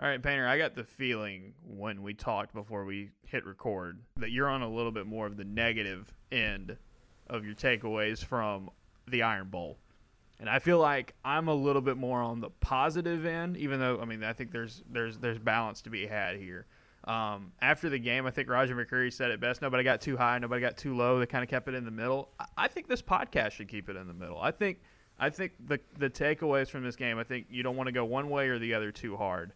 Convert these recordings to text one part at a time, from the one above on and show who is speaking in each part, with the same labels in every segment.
Speaker 1: All right, Painter, I got the feeling when we talked before we hit record that you're on a little bit more of the negative end of your takeaways from the Iron Bowl. And I feel like I'm a little bit more on the positive end, even though I mean I think there's there's there's balance to be had here. Um, after the game, I think Roger McCreary said it best. Nobody got too high, nobody got too low. They kind of kept it in the middle. I, I think this podcast should keep it in the middle. I think I think the the takeaways from this game. I think you don't want to go one way or the other too hard.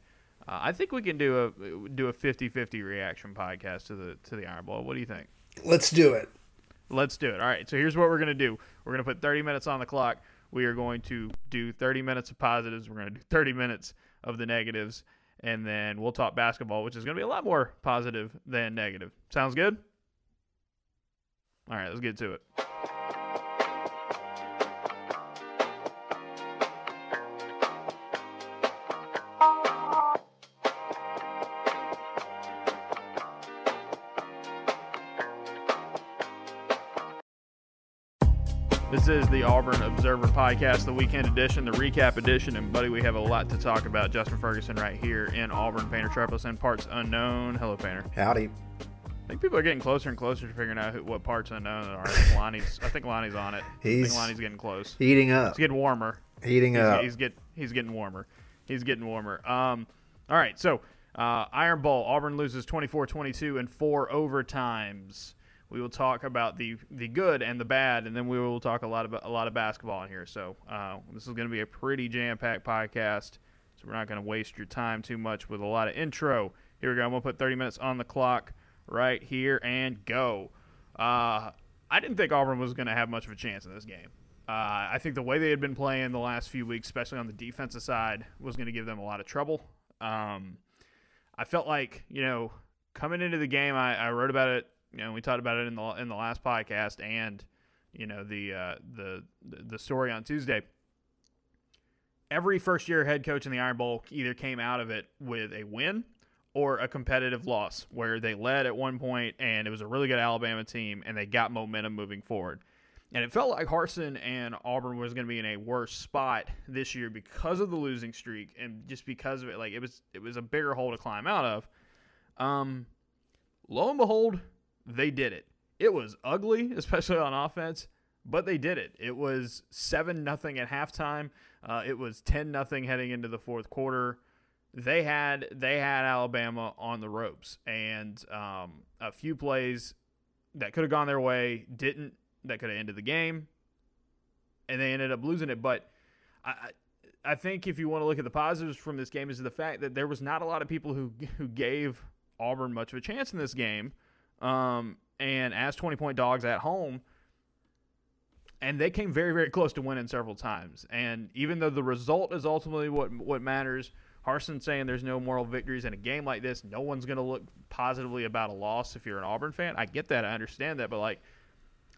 Speaker 1: Uh, I think we can do a do a 50-50 reaction podcast to the to the Iron Bowl. What do you think?
Speaker 2: Let's do it.
Speaker 1: Let's do it. All right. So here's what we're gonna do. We're gonna put 30 minutes on the clock. We are going to do 30 minutes of positives. We're gonna do 30 minutes of the negatives, and then we'll talk basketball, which is gonna be a lot more positive than negative. Sounds good. All right. Let's get to it. Is the Auburn Observer Podcast, the weekend edition, the recap edition. And, buddy, we have a lot to talk about. Justin Ferguson right here in Auburn, Painter Sharpless and Parts Unknown. Hello, Painter.
Speaker 2: Howdy.
Speaker 1: I think people are getting closer and closer to figuring out who, what parts unknown are. I think Lonnie's, I think Lonnie's on it. I
Speaker 2: He's-
Speaker 1: think Lonnie's getting close.
Speaker 2: Heating up.
Speaker 1: It's getting warmer.
Speaker 2: Heating
Speaker 1: He's,
Speaker 2: up.
Speaker 1: he's get he's getting warmer. He's getting warmer. Um, all right, so uh, Iron Bowl. Auburn loses 24-22 in four overtimes. We will talk about the the good and the bad, and then we will talk a lot about a lot of basketball in here. So uh, this is going to be a pretty jam packed podcast. So we're not going to waste your time too much with a lot of intro. Here we go. I'm going to put 30 minutes on the clock right here and go. Uh, I didn't think Auburn was going to have much of a chance in this game. Uh, I think the way they had been playing the last few weeks, especially on the defensive side, was going to give them a lot of trouble. Um, I felt like you know coming into the game, I, I wrote about it. You know, we talked about it in the in the last podcast, and you know the uh, the the story on Tuesday. Every first year head coach in the Iron Bowl either came out of it with a win or a competitive loss, where they led at one point and it was a really good Alabama team, and they got momentum moving forward. And it felt like Harsin and Auburn was going to be in a worse spot this year because of the losing streak and just because of it. Like it was, it was a bigger hole to climb out of. Um, lo and behold, they did it. It was ugly, especially on offense, but they did it. It was seven nothing at halftime. Uh, it was ten nothing heading into the fourth quarter. They had they had Alabama on the ropes, and um, a few plays that could have gone their way didn't that could have ended the game, and they ended up losing it. But I, I I think if you want to look at the positives from this game, is the fact that there was not a lot of people who who gave Auburn much of a chance in this game, um, and as twenty point dogs at home. And they came very, very close to winning several times. And even though the result is ultimately what what matters, Harsin saying there's no moral victories in a game like this. No one's going to look positively about a loss if you're an Auburn fan. I get that. I understand that. But, like,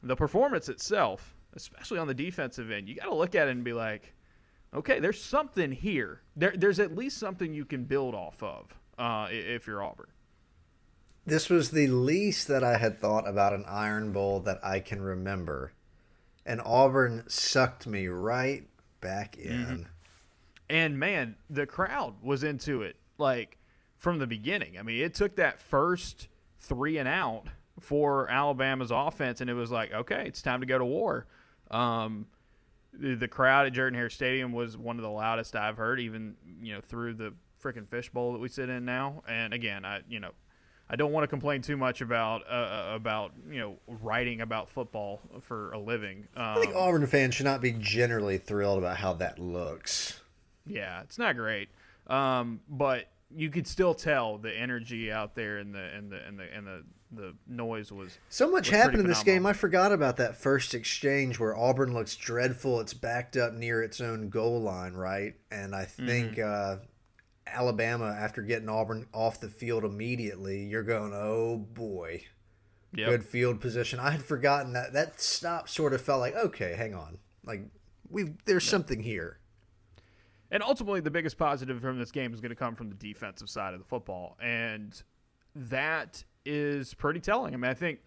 Speaker 1: the performance itself, especially on the defensive end, you got to look at it and be like, okay, there's something here. There, there's at least something you can build off of uh, if you're Auburn.
Speaker 2: This was the least that I had thought about an Iron Bowl that I can remember. And Auburn sucked me right back in.
Speaker 1: Mm-hmm. And man, the crowd was into it like from the beginning. I mean, it took that first three and out for Alabama's offense, and it was like, okay, it's time to go to war. Um, the, crowd at Jordan Hare Stadium was one of the loudest I've heard, even you know through the freaking fishbowl that we sit in now. And again, I you know I don't want to complain too much about uh, about you know writing about football for a living. Um,
Speaker 2: I think Auburn fans should not be generally thrilled about how that looks.
Speaker 1: Yeah, it's not great, um, but you could still tell the energy out there and the and the and the and the, the noise was
Speaker 2: So much
Speaker 1: was
Speaker 2: happened in this game. I forgot about that first exchange where Auburn looks dreadful. It's backed up near its own goal line, right? And I think uh, Alabama, after getting Auburn off the field immediately, you're going, oh boy,
Speaker 1: Yep.
Speaker 2: good field position. I had forgotten that that stop sort of felt like, okay, hang on, like we there's something here.
Speaker 1: And ultimately, the biggest positive from this game is going to come from the defensive side of the football, and that is pretty telling. I mean, I think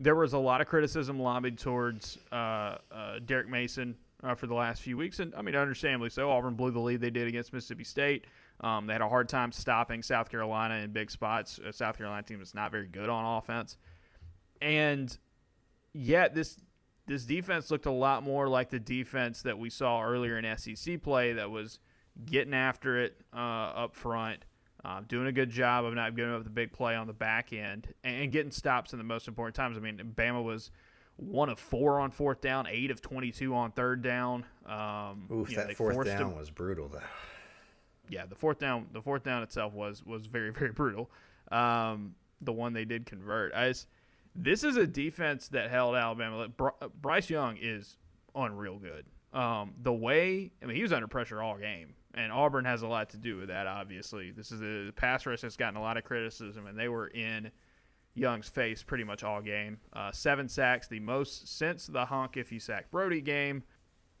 Speaker 1: there was a lot of criticism lobbied towards uh, uh, Derek Mason uh, for the last few weeks, and I mean, understandably so. Auburn blew the lead they did against Mississippi State. Um, they had a hard time stopping South Carolina in big spots. A South Carolina team is not very good on offense, and yet this this defense looked a lot more like the defense that we saw earlier in SEC play. That was getting after it uh, up front, uh, doing a good job of not giving up the big play on the back end, and, getting stops in the most important times. I mean, Bama was one of four on fourth down, eight of twenty-two on third down. Um,
Speaker 2: Oof,
Speaker 1: you know,
Speaker 2: that fourth down
Speaker 1: them-
Speaker 2: was brutal though.
Speaker 1: Yeah, the fourth down, the fourth down itself was was very very brutal. Um, the one they did convert. I just, this is a defense that held Alabama. Like, Br- Bryce Young is unreal good. Um, the way I mean, he was under pressure all game, and Auburn has a lot to do with that. Obviously, this is a pass rush that's gotten a lot of criticism, and they were in Young's face pretty much all game. Uh, seven sacks, the most since the honk if you sack Brody game.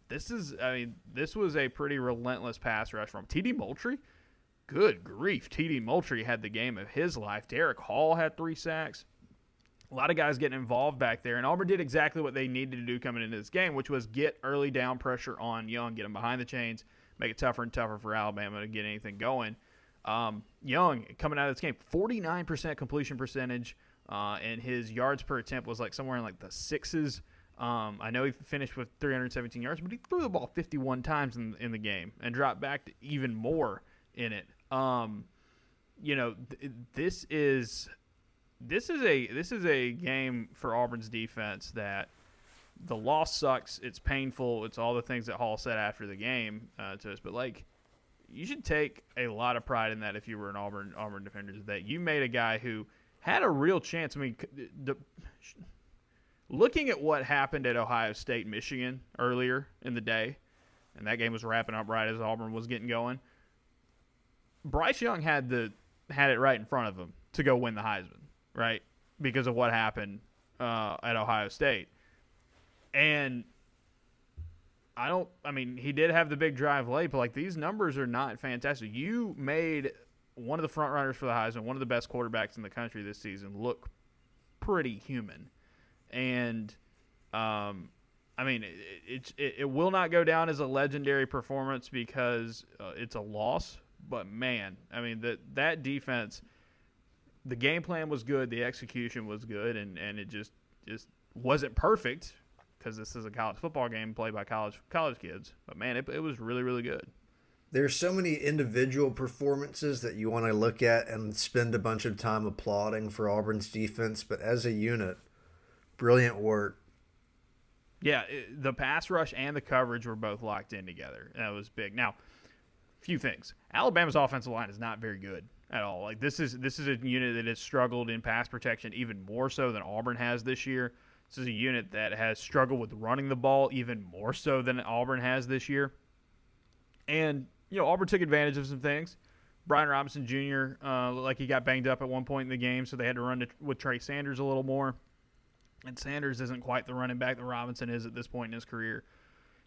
Speaker 1: This is, I mean, this was a pretty relentless pass rush from TD Moultrie. Good grief, TD Moultrie had the game of his life. Derick Hall had three sacks. A lot of guys getting involved back there, and Auburn did exactly what they needed to do coming into this game, which was get early down pressure on Young, get him behind the chains, make it tougher and tougher for Alabama to get anything going. Um, Young coming out of this game, 49% completion percentage, uh, and his yards per attempt was like somewhere in like the sixes. Um, I know he finished with 317 yards, but he threw the ball 51 times in, in the game and dropped back to even more in it. Um, you know, th- this is this is a this is a game for Auburn's defense that the loss sucks. It's painful. It's all the things that Hall said after the game uh, to us. But like, you should take a lot of pride in that if you were an Auburn Auburn defenders that you made a guy who had a real chance. I mean, the, looking at what happened at Ohio State, Michigan earlier in the day, and that game was wrapping up right as Auburn was getting going. Bryce Young had the had it right in front of him to go win the Heisman, right? Because of what happened uh, at Ohio State, and I don't. I mean, he did have the big drive late, but like these numbers are not fantastic. You made one of the front runners for the Heisman, one of the best quarterbacks in the country this season, look pretty human, and um, I mean, it, it, it will not go down as a legendary performance because uh, it's a loss. But man, I mean that that defense, the game plan was good, the execution was good, and, and it just just wasn't perfect because this is a college football game played by college college kids. But man, it, it was really really good.
Speaker 2: There's so many individual performances that you want to look at and spend a bunch of time applauding for Auburn's defense, but as a unit, brilliant work.
Speaker 1: Yeah, the pass rush and the coverage were both locked in together. That was big. Now, few things. Alabama's offensive line is not very good at all. Like this is this is a unit that has struggled in pass protection even more so than Auburn has this year. This is a unit that has struggled with running the ball even more so than Auburn has this year. And you know, Auburn took advantage of some things. Brian Robinson Jr. Uh, looked like he got banged up at one point in the game, so they had to run to, with Trey Sanders a little more. And Sanders isn't quite the running back that Robinson is at this point in his career.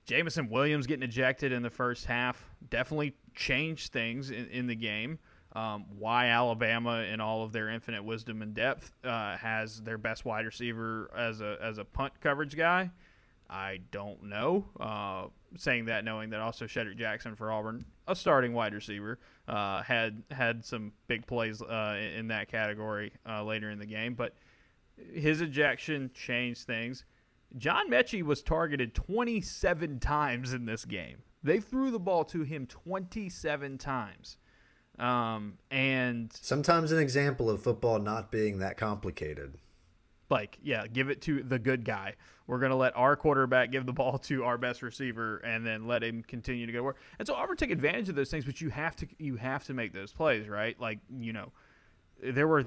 Speaker 1: Jameson Williams getting ejected in the first half definitely changed things in, in the game. Um, why Alabama, in all of their infinite wisdom and depth, uh, has their best wide receiver as a as a punt coverage guy, I don't know. Uh, saying that, knowing that also Shedrick Jackson for Auburn, a starting wide receiver, uh, had had some big plays uh, in, in that category uh, later in the game, but his ejection changed things. John Metchie was targeted 27 times in this game. They threw the ball to him 27 times. Um, and
Speaker 2: Sometimes an example of football not being that complicated.
Speaker 1: like, yeah, give it to the good guy. We're going to let our quarterback give the ball to our best receiver and then let him continue to go work. And so Auburn took advantage of those things, but you have to you have to make those plays, right? Like, you know, there were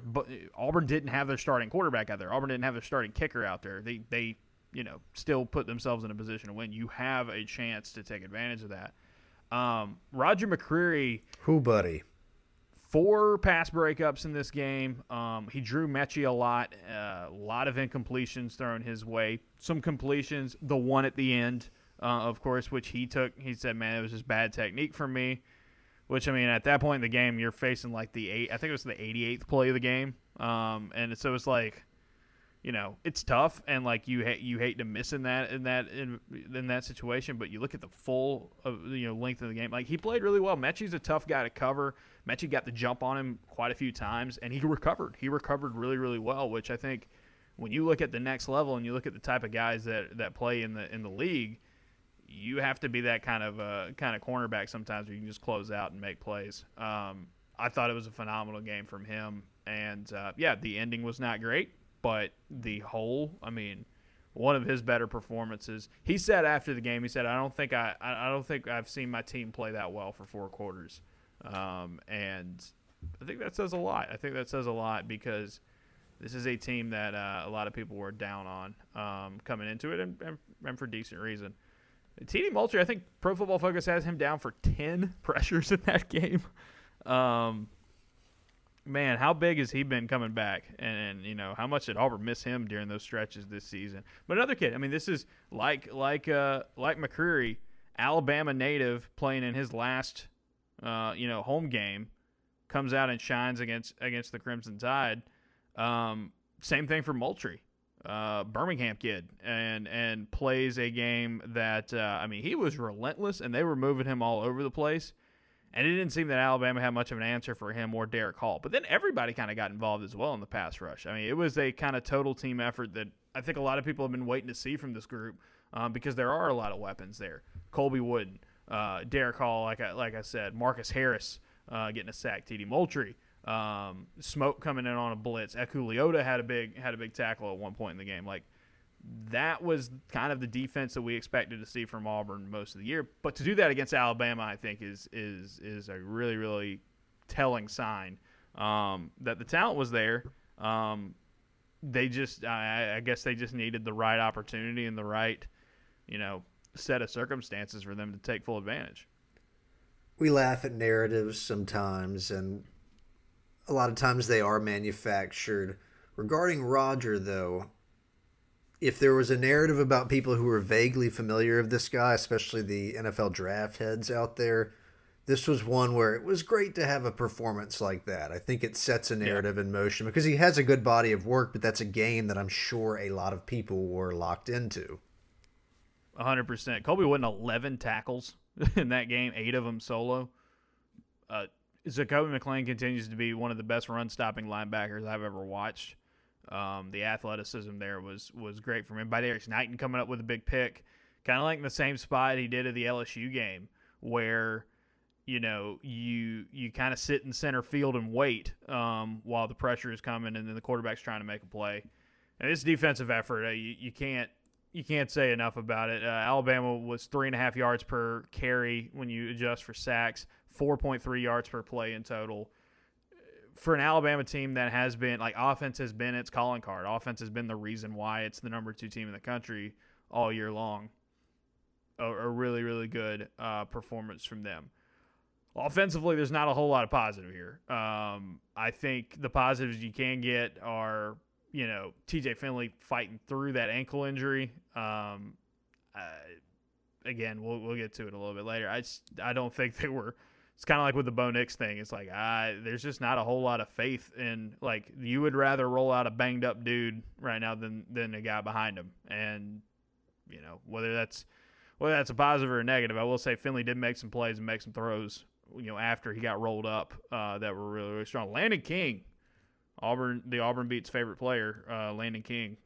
Speaker 1: Auburn didn't have their starting quarterback out there. Auburn didn't have their starting kicker out there. They they you know still put themselves in a position to win. You have a chance to take advantage of that. Um, Roger McCreary
Speaker 2: Who, buddy?
Speaker 1: four pass breakups in this game. Um, he drew Metchie a lot, uh, a lot of incompletions thrown his way. Some completions, the one at the end, uh, of course, which he took. He said, "Man, it was just bad technique for me." Which I mean, at that point in the game, you're facing like the eight. I think it was the 88th play of the game, um, and so it's like, you know it's tough and like you hate you hate to miss in that in that in, in that situation but you look at the full of you know length of the game. Like he played really well. Metchie's a tough guy to cover. Metchie got the jump on him quite a few times and he recovered. He recovered really really well which I think when you look at the next level and you look at the type of guys that that play in the in the league you have to be that kind of uh, kind of cornerback sometimes where you can just close out and make plays um, I thought it was a phenomenal game from him and uh, yeah the ending was not great but the whole, I mean, one of his better performances. He said after the game, he said, "I don't think I, I don't think I've seen my team play that well for four quarters," um, and I think that says a lot. I think that says a lot because this is a team that uh, a lot of people were down on um, coming into it, and, and, and for decent reason. TD Moultrie, I think Pro Football Focus has him down for ten pressures in that game. Um, man, how big has he been coming back? And, and, you know, how much did Auburn miss him during those stretches this season? But another kid, I mean, this is like like uh, like McCreary, Alabama native playing in his last uh, you know home game, comes out and shines against against the Crimson Tide. Um, same thing for Moultrie. Uh, Birmingham kid and and plays a game that uh, I mean he was relentless and they were moving him all over the place and it didn't seem that Alabama had much of an answer for him or Derick Hall. But then everybody kind of got involved as well in the pass rush. I mean, it was a kind of total team effort that I think a lot of people have been waiting to see from this group um, because there are a lot of weapons there. Colby Wooden, uh, Derick Hall, like I, like I said, Marcus Harris uh, getting a sack, TD Moultrie, um, Smoke coming in on a blitz. Eku Leota had a big had a big tackle at one point in the game. Like that was kind of the defense that we expected to see from Auburn most of the year. But to do that against Alabama, I think is is is a really really telling sign um, that the talent was there. Um, they just, I, I, guess, they just needed the right opportunity and the right, you know, set of circumstances for them to take full advantage.
Speaker 2: We laugh at narratives sometimes, and a lot of times they are manufactured. Regarding Roger, though, if there was a narrative about people who were vaguely familiar of this guy, especially the NFL draft heads out there, this was one where it was great to have a performance like that. I think it sets a narrative yeah. in motion because he has a good body of work, but that's a game that I'm sure a lot of people were locked into.
Speaker 1: 100%. Colby went 11 tackles in that game, eight of them solo. Uh, Zakoby McClain continues to be one of the best run stopping linebackers I've ever watched. Um, the athleticism there was was great from him. By Knighton coming up with a big pick, kind of like in the same spot he did at the LSU game, where you know you you kind of sit in center field and wait um, while the pressure is coming, and then the quarterback's trying to make a play. And this defensive effort, uh, you, you can't you can't say enough about it. Uh, Alabama was three and a half yards per carry when you adjust for sacks, four point three yards per play in total for an Alabama team that has been like offense has been its calling card. Offense has been the reason why it's the number two team in the country all year long. A, a really really good uh, performance from them. Offensively, there's not a whole lot of positive here. Um, I think the positives you can get are you know T.J. Finley fighting through that ankle injury. Um, again, we'll we'll get to it a little bit later. I just, I don't think they were it's kind of like with the Bo Nix thing. It's like I there's just not a whole lot of faith in like you would rather roll out a banged up dude right now than than a guy behind him. And you know whether that's whether that's a positive or a negative, I will say Finley did make some plays and make some throws. You know after he got rolled up uh, that were really really strong. Landen King, Auburn the Auburn beats favorite player, uh, Landen King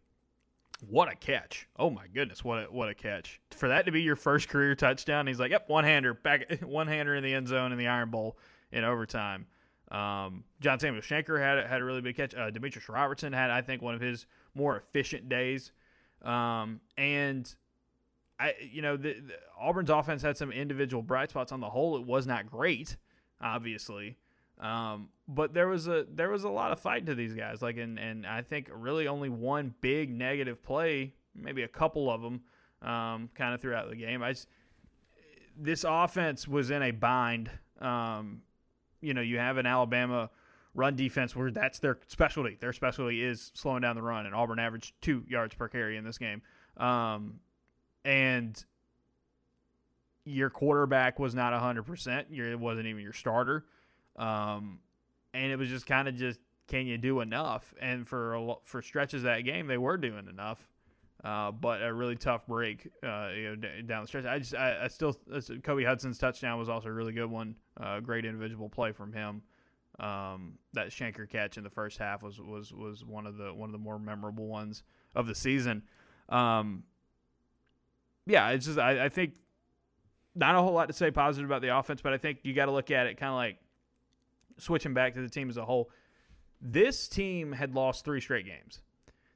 Speaker 1: what a catch! Oh my goodness, what a what a catch! For that to be your first career touchdown, he's like, "Yep, one hander back, one hander in the end zone in the Iron Bowl in overtime." Um, John Samuel Shenker had had a really big catch. Uh, Demetrius Robertson had, I think, one of his more efficient days. Um, and I, you know, the, the, Auburn's offense had some individual bright spots. On the whole, it was not great, obviously. Um, but there was a there was a lot of fight to these guys. Like and and I think really only one big negative play, maybe a couple of them, um, kind of throughout the game. I just, this offense was in a bind. Um, you know, you have an Alabama run defense where that's their specialty. Their specialty is slowing down the run, and Auburn averaged two yards per carry in this game. Um, and your quarterback was not 100%. Your, it wasn't even your starter. Um, and it was just kind of just can you do enough? And for a, for stretches that game, they were doing enough. Uh, but a really tough break uh, you know, d- down the stretch. I just, I, I still, Kobe Hudson's touchdown was also a really good one. Uh, great individual play from him. Um, that Shenker catch in the first half was, was, was one of the one of the more memorable ones of the season. Um, yeah, it's just I, I think not a whole lot to say positive about the offense, but I think you got to look at it kind of like switching back to the team as a whole. This team had lost three straight games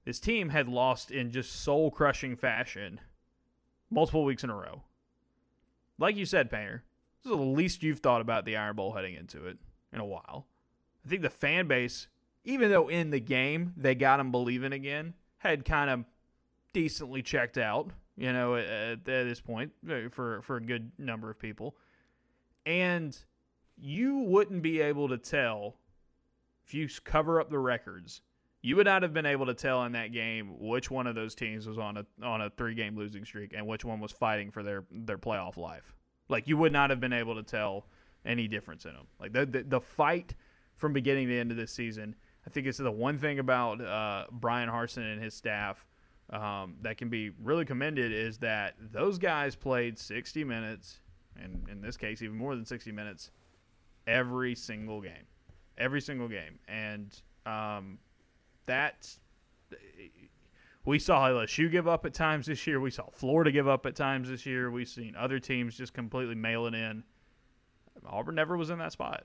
Speaker 1: this team had lost in just soul crushing fashion multiple weeks in a row. Like you said, Painter, this is the least you've thought about the Iron Bowl heading into it in a while. I think the fan base, even though in the game they got them believing again, had kind of decently checked out, you know, at, at this point for, for a good number of people. And you wouldn't be able to tell if you cover up the records you would not have been able to tell in that game which one of those teams was on a on a three game losing streak and which one was fighting for their their playoff life. Like you would not have been able to tell any difference in them. Like the the, the fight from beginning to end of this season. I think it's the one thing about uh, Bryan Harsin and his staff um, that can be really commended is that those guys played 60 minutes, and in this case, even more than 60 minutes, every single game, every single game, and um, that we saw LSU give up at times this year. We saw Florida give up at times this year. We've seen other teams just completely mail it in. Auburn never was in that spot.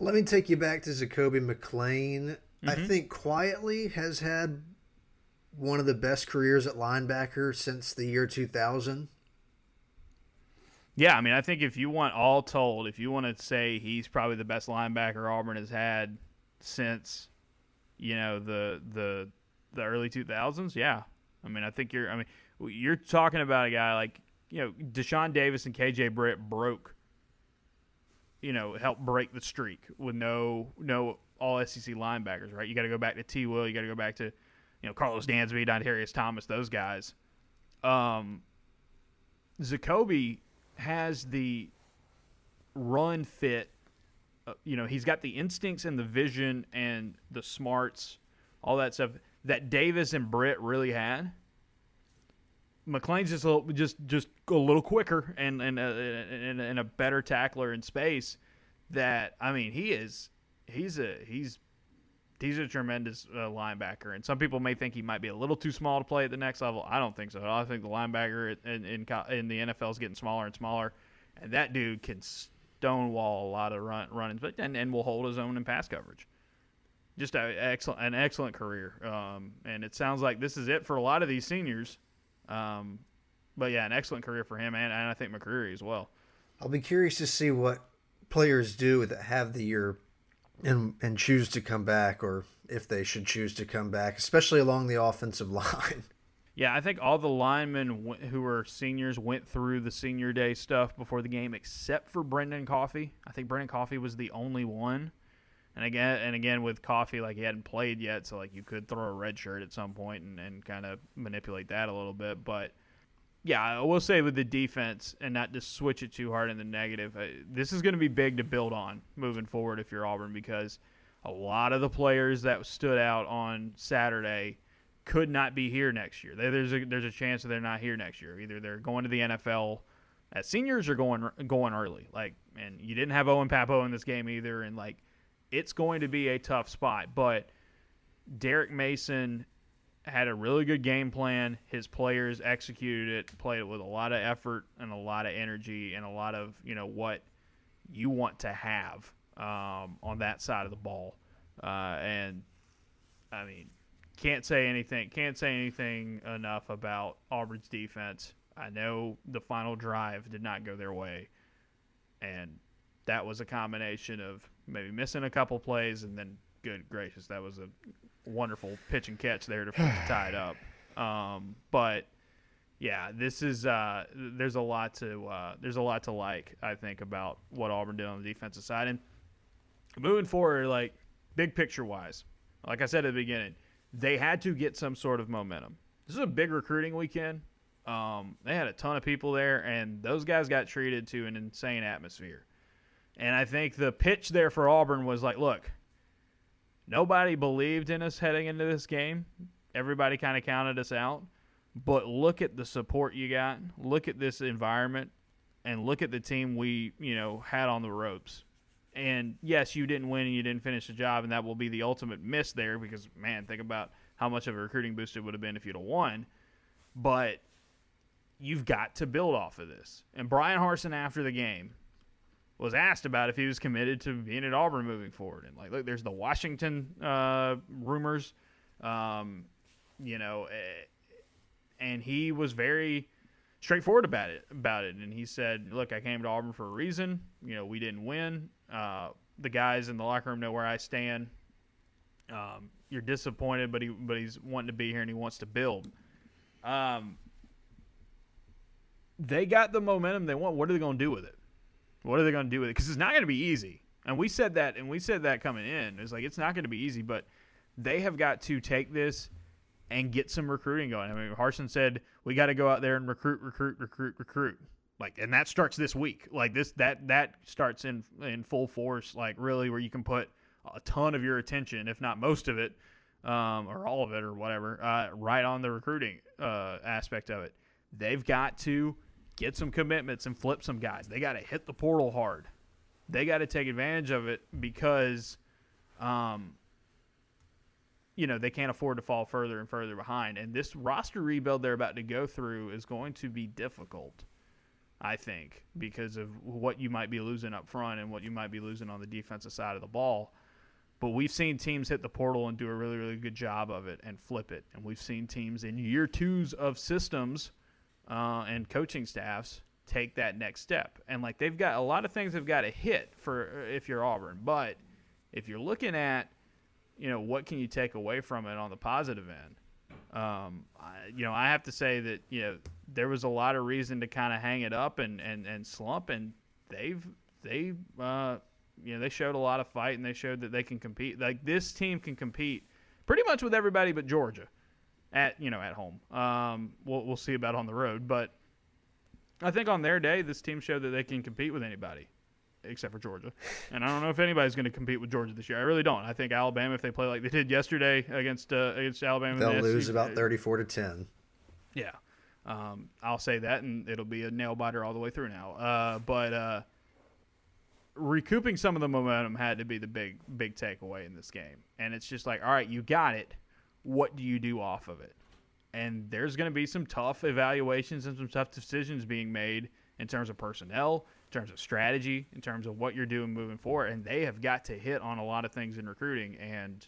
Speaker 2: Let me take you back to Zakoby McClain. Mm-hmm. I think quietly has had one of the best careers at linebacker since the year 2000.
Speaker 1: Yeah, I mean, I think if you want all told, if you want to say he's probably the best linebacker Auburn has had since you know the the the early 2000s. Yeah, I mean, I think you're. I mean, you're talking about a guy like you know Deshaun Davis and KJ Britt broke. You know, helped break the streak with no no all SEC linebackers. Right, you got to go back to T. Will. You got to go back to you know Karlos Dansby, Dontarrious Thomas, those guys. Um, Zakoby has the run fit uh, you know, he's got the instincts and the vision and the smarts, all that stuff that Davis and Britt really had. McClain's just a little, just just a little quicker and and, uh, and and a better tackler in space. That I mean, he is he's a he's he's a tremendous uh, linebacker, and some people may think he might be a little too small to play at the next level. I don't think so. I think the linebacker in in, in the NFL is getting smaller and smaller, and that dude can stonewall a lot of run runnings, but and, and will hold his own in pass coverage. Just a excellent an excellent career, um, and it sounds like this is it for a lot of these seniors. Um, but yeah, an excellent career for him, and, and I think McCreary as well.
Speaker 2: I'll be curious to see what players do that have the year and and choose to come back, or if they should choose to come back, especially along the offensive line.
Speaker 1: Yeah, I think all the linemen who were seniors went through the senior day stuff before the game, except for Brendan Coffee. I think Brendan Coffee was the only one. And again, and again with Coffee, like he hadn't played yet, so like you could throw a red shirt at some point and, and kind of manipulate that a little bit. But yeah, I will say with the defense and not just switch it too hard in the negative, uh, this is going to be big to build on moving forward if you're Auburn because a lot of the players that stood out on Saturday could not be here next year. There's a there's a chance that they're not here next year. Either they're going to the NFL as seniors or going going early. Like, and you didn't have Owen Pappoe in this game either, and like, it's going to be a tough spot. But Derek Mason had a really good game plan. His players executed it, played it with a lot of effort and a lot of energy and a lot of you know what you want to have um, on that side of the ball. Uh, and I mean, can't say anything. Can't say anything enough about Auburn's defense. I know the final drive did not go their way, and that was a combination of maybe missing a couple plays and then good gracious, that was a wonderful pitch and catch there to, to tie it up. Um, but yeah, this is uh, there's a lot to uh, there's a lot to like. I think about what Auburn did on the defensive side and moving forward, like big picture wise. Like I said at the beginning, they had to get some sort of momentum. This is a big recruiting weekend. Um, they had a ton of people there, and those guys got treated to an insane atmosphere. And I think the pitch there for Auburn was like, look, nobody believed in us heading into this game. Everybody kind of counted us out. But look at the support you got. Look at this environment, and look at the team we you know had on the ropes. And yes, you didn't win and you didn't finish the job, and that will be the ultimate miss there because man, think about how much of a recruiting boost it would have been if you'd have won. But you've got to build off of this. And Bryan Harsin after the game was asked about if he was committed to being at Auburn moving forward. And like, look, there's the Washington uh, rumors, um, you know, eh, and he was very straightforward about it. About it, and he said, "Look, I came to Auburn for a reason. You know, we didn't win. Uh, the guys in the locker room know where I stand. Um, you're disappointed, but he but he's wanting to be here and he wants to build. Um, they got the momentum they want. What are they going to do with it? What are they going to do with it? Because it's not going to be easy. And we said that, and we said that coming in. It's like it's not going to be easy, but they have got to take this and get some recruiting going. I mean, Harsin said we got to go out there and recruit, recruit, recruit, recruit. Like, and that starts this week. Like this, that that starts in in full force. Like really, where you can put a ton of your attention, if not most of it, um, or all of it, or whatever, uh, right on the recruiting uh, aspect of it. They've got to get some commitments and flip some guys. They got to hit the portal hard. They got to take advantage of it because, um, you know, they can't afford to fall further and further behind. And this roster rebuild they're about to go through is going to be difficult, I think, because of what you might be losing up front and what you might be losing on the defensive side of the ball. But we've seen teams hit the portal and do a really, really good job of it and flip it. And we've seen teams in year twos of systems – uh, and coaching staffs take that next step. And like they've got a lot of things they've got to hit for uh, if you're Auburn. But if you're looking at, you know, what can you take away from it on the positive end? Um, I, you know, I have to say that you know there was a lot of reason to kind of hang it up and, and, and slump, and they've they uh, you know they showed a lot of fight and they showed that they can compete. Like this team can compete pretty much with everybody but Georgia at you know at home. Um, we'll we'll see about on the road, but I think on their day, this team showed that they can compete with anybody except for Georgia. And I don't know if anybody's going to compete with Georgia this year. I really don't. I think Alabama, if they play like they did yesterday against uh, against Alabama,
Speaker 2: they'll the lose about thirty-four to ten.
Speaker 1: Yeah, um, I'll say that, and it'll be a nail biter all the way through now. Uh, but uh, recouping some of the momentum had to be the big big takeaway in this game. And it's just like, all right, you got it what do you do off of it? And there's going to be some tough evaluations and some tough decisions being made in terms of personnel, in terms of strategy, in terms of what you're doing moving forward. And they have got to hit on a lot of things in recruiting. And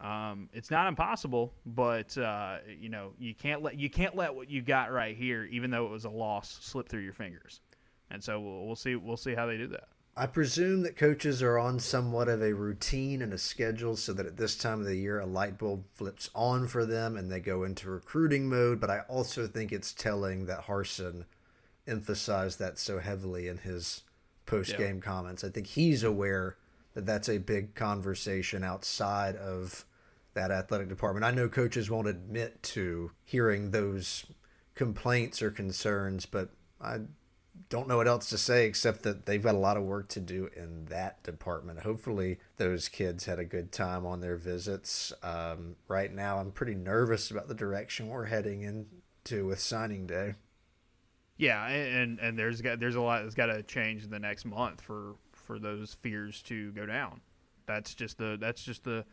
Speaker 1: um, it's not impossible, but uh, you know you can't let you can't let what you got right here, even though it was a loss, slip through your fingers. And so we'll, we'll see we'll see how they do that.
Speaker 2: I presume that coaches are on somewhat of a routine and a schedule so that at this time of the year a light bulb flips on for them and they go into recruiting mode. But I also think it's telling that Harsin emphasized that so heavily in his post game yeah. comments. I think he's aware that that's a big conversation outside of that athletic department. I know coaches won't admit to hearing those complaints or concerns, but I don't know what else to say except that they've got a lot of work to do in that department. Hopefully, those kids had a good time on their visits. Um, right now, I'm pretty nervous about the direction we're heading into with signing day.
Speaker 1: Yeah, and and there's got there's a lot that's got to change in the next month for for those fears to go down. That's just the that's just the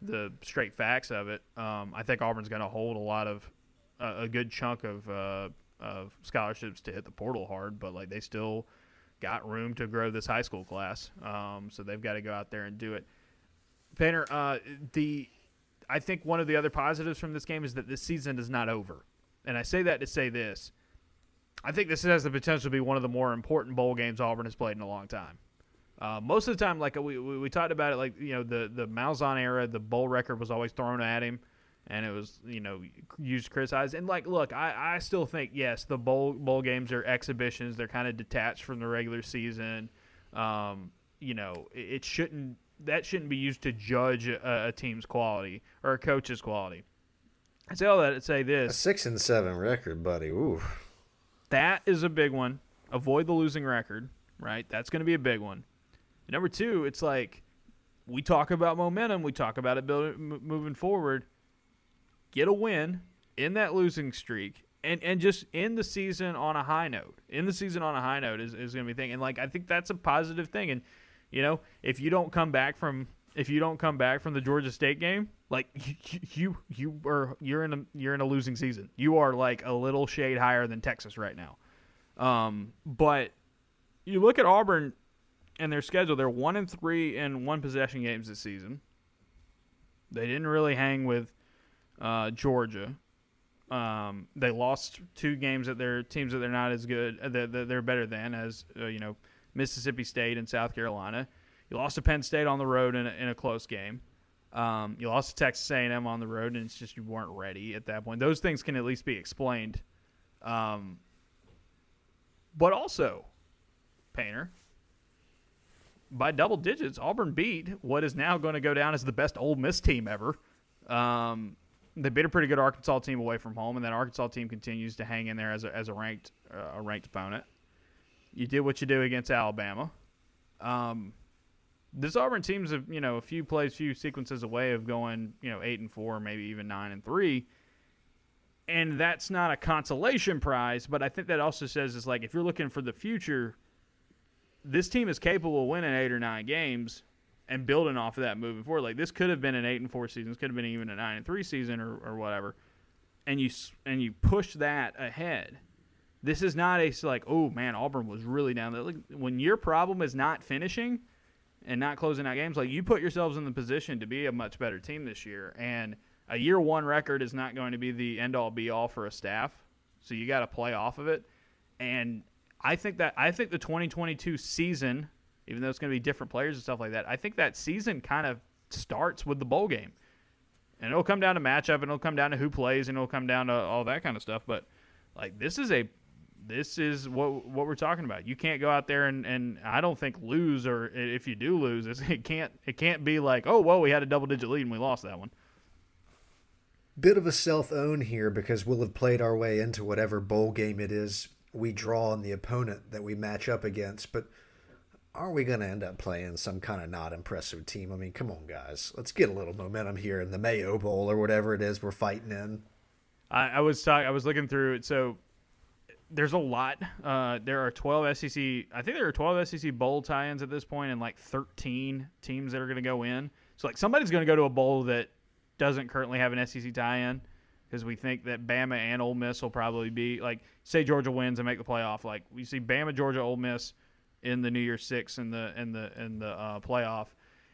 Speaker 1: the straight facts of it. Um, I think Auburn's going to hold a lot of uh, a good chunk of uh, of scholarships to hit the portal hard, but like they still got room to grow this high school class. Um, so they've got to go out there and do it. Painter, uh, the I think one of the other positives from this game is that this season is not over, and I say that to say this. I think this has the potential to be one of the more important bowl games Auburn has played in a long time. Uh, most of the time, like we, we, we talked about it, like you know the the Malzahn era, the bowl record was always thrown at him and it was you know used to criticize. And like, look, I, I still think yes, the bowl bowl games are exhibitions. They're kind of detached from the regular season. Um, you know, it, it, shouldn't that shouldn't be used to judge a, a, team's quality or a coach's quality. I say all that to say this:
Speaker 2: a six and seven record, buddy. Ooh,
Speaker 1: that is a big one. Avoid the losing record, right? That's going to be a big one. Number two, it's like we talk about momentum. We talk about it building, m- moving forward. Get a win in that losing streak, and and just end the season on a high note. In the season on a high note is, is going to be thing, and like I think that's a positive thing. And you know, if you don't come back from if you don't come back from the Georgia State game, like you you, you are you're in a you're in a losing season. You are like a little shade higher than Texas right now. Um, but you look at Auburn and their schedule; they're one and three in one possession games this season. They didn't really hang with uh, Georgia. Um, they lost two games that their teams that they're not as good uh, that they're better than as uh, you know Mississippi State and South Carolina. You lost to Penn State on the road in a, in a close game. Um, you lost to Texas A&M on the road, and it's just you weren't ready at that point. Those things can at least be explained. Um, but also, Painter, by double digits, Auburn beat what is now going to go down as the best Ole Miss team ever. Um, they beat a pretty good Arkansas team away from home, and that Arkansas team continues to hang in there as a, as a ranked uh, a ranked opponent. You did what you do against Alabama. Um, this Auburn team's a you know a few plays, few sequences away of going you know eight and four, maybe even nine and three. And that's not a consolation prize, but I think that also says is like if you're looking for the future, this team is capable of winning eight or nine games and building off of that moving forward. Like this could have been an eight and four season, this could have been even a nine and three season or, or whatever, and you and you push that ahead. This is not a like oh man Auburn was really down there. Like, when your problem is not finishing and not closing out games, like you put yourselves in the position to be a much better team this year. And a year one record is not going to be the end all be all for a staff. So you got to play off of it. And I think that I think the 2022 season, even though it's going to be different players and stuff like that, I think that season kind of starts with the bowl game. And it'll come down to matchup and it'll come down to who plays and it'll come down to all that kind of stuff. But like this is a this is what what we're talking about. You can't go out there and, and I don't think lose or if you do lose, it can't it can't be like oh well we had a double digit lead and we lost that one.
Speaker 2: Bit of a self own here because we'll have played our way into whatever bowl game it is we draw on the opponent that we match up against, but are we going to end up playing some kind of not impressive team? I mean, come on, guys, let's get a little momentum here in the Mayo Bowl or whatever it is we're fighting in.
Speaker 1: I, I was talking. I was looking through it. So there's a lot. Uh, there are 12 SEC. I think there are 12 SEC bowl tie-ins at this point, and like 13 teams that are going to go in. So like somebody's going to go to a bowl that doesn't currently have an SEC tie-in because we think that Bama and Ole Miss will probably be like say Georgia wins and make the playoff. Like we see Bama, Georgia, Ole Miss in the New Year Six and the in the in the uh, playoff,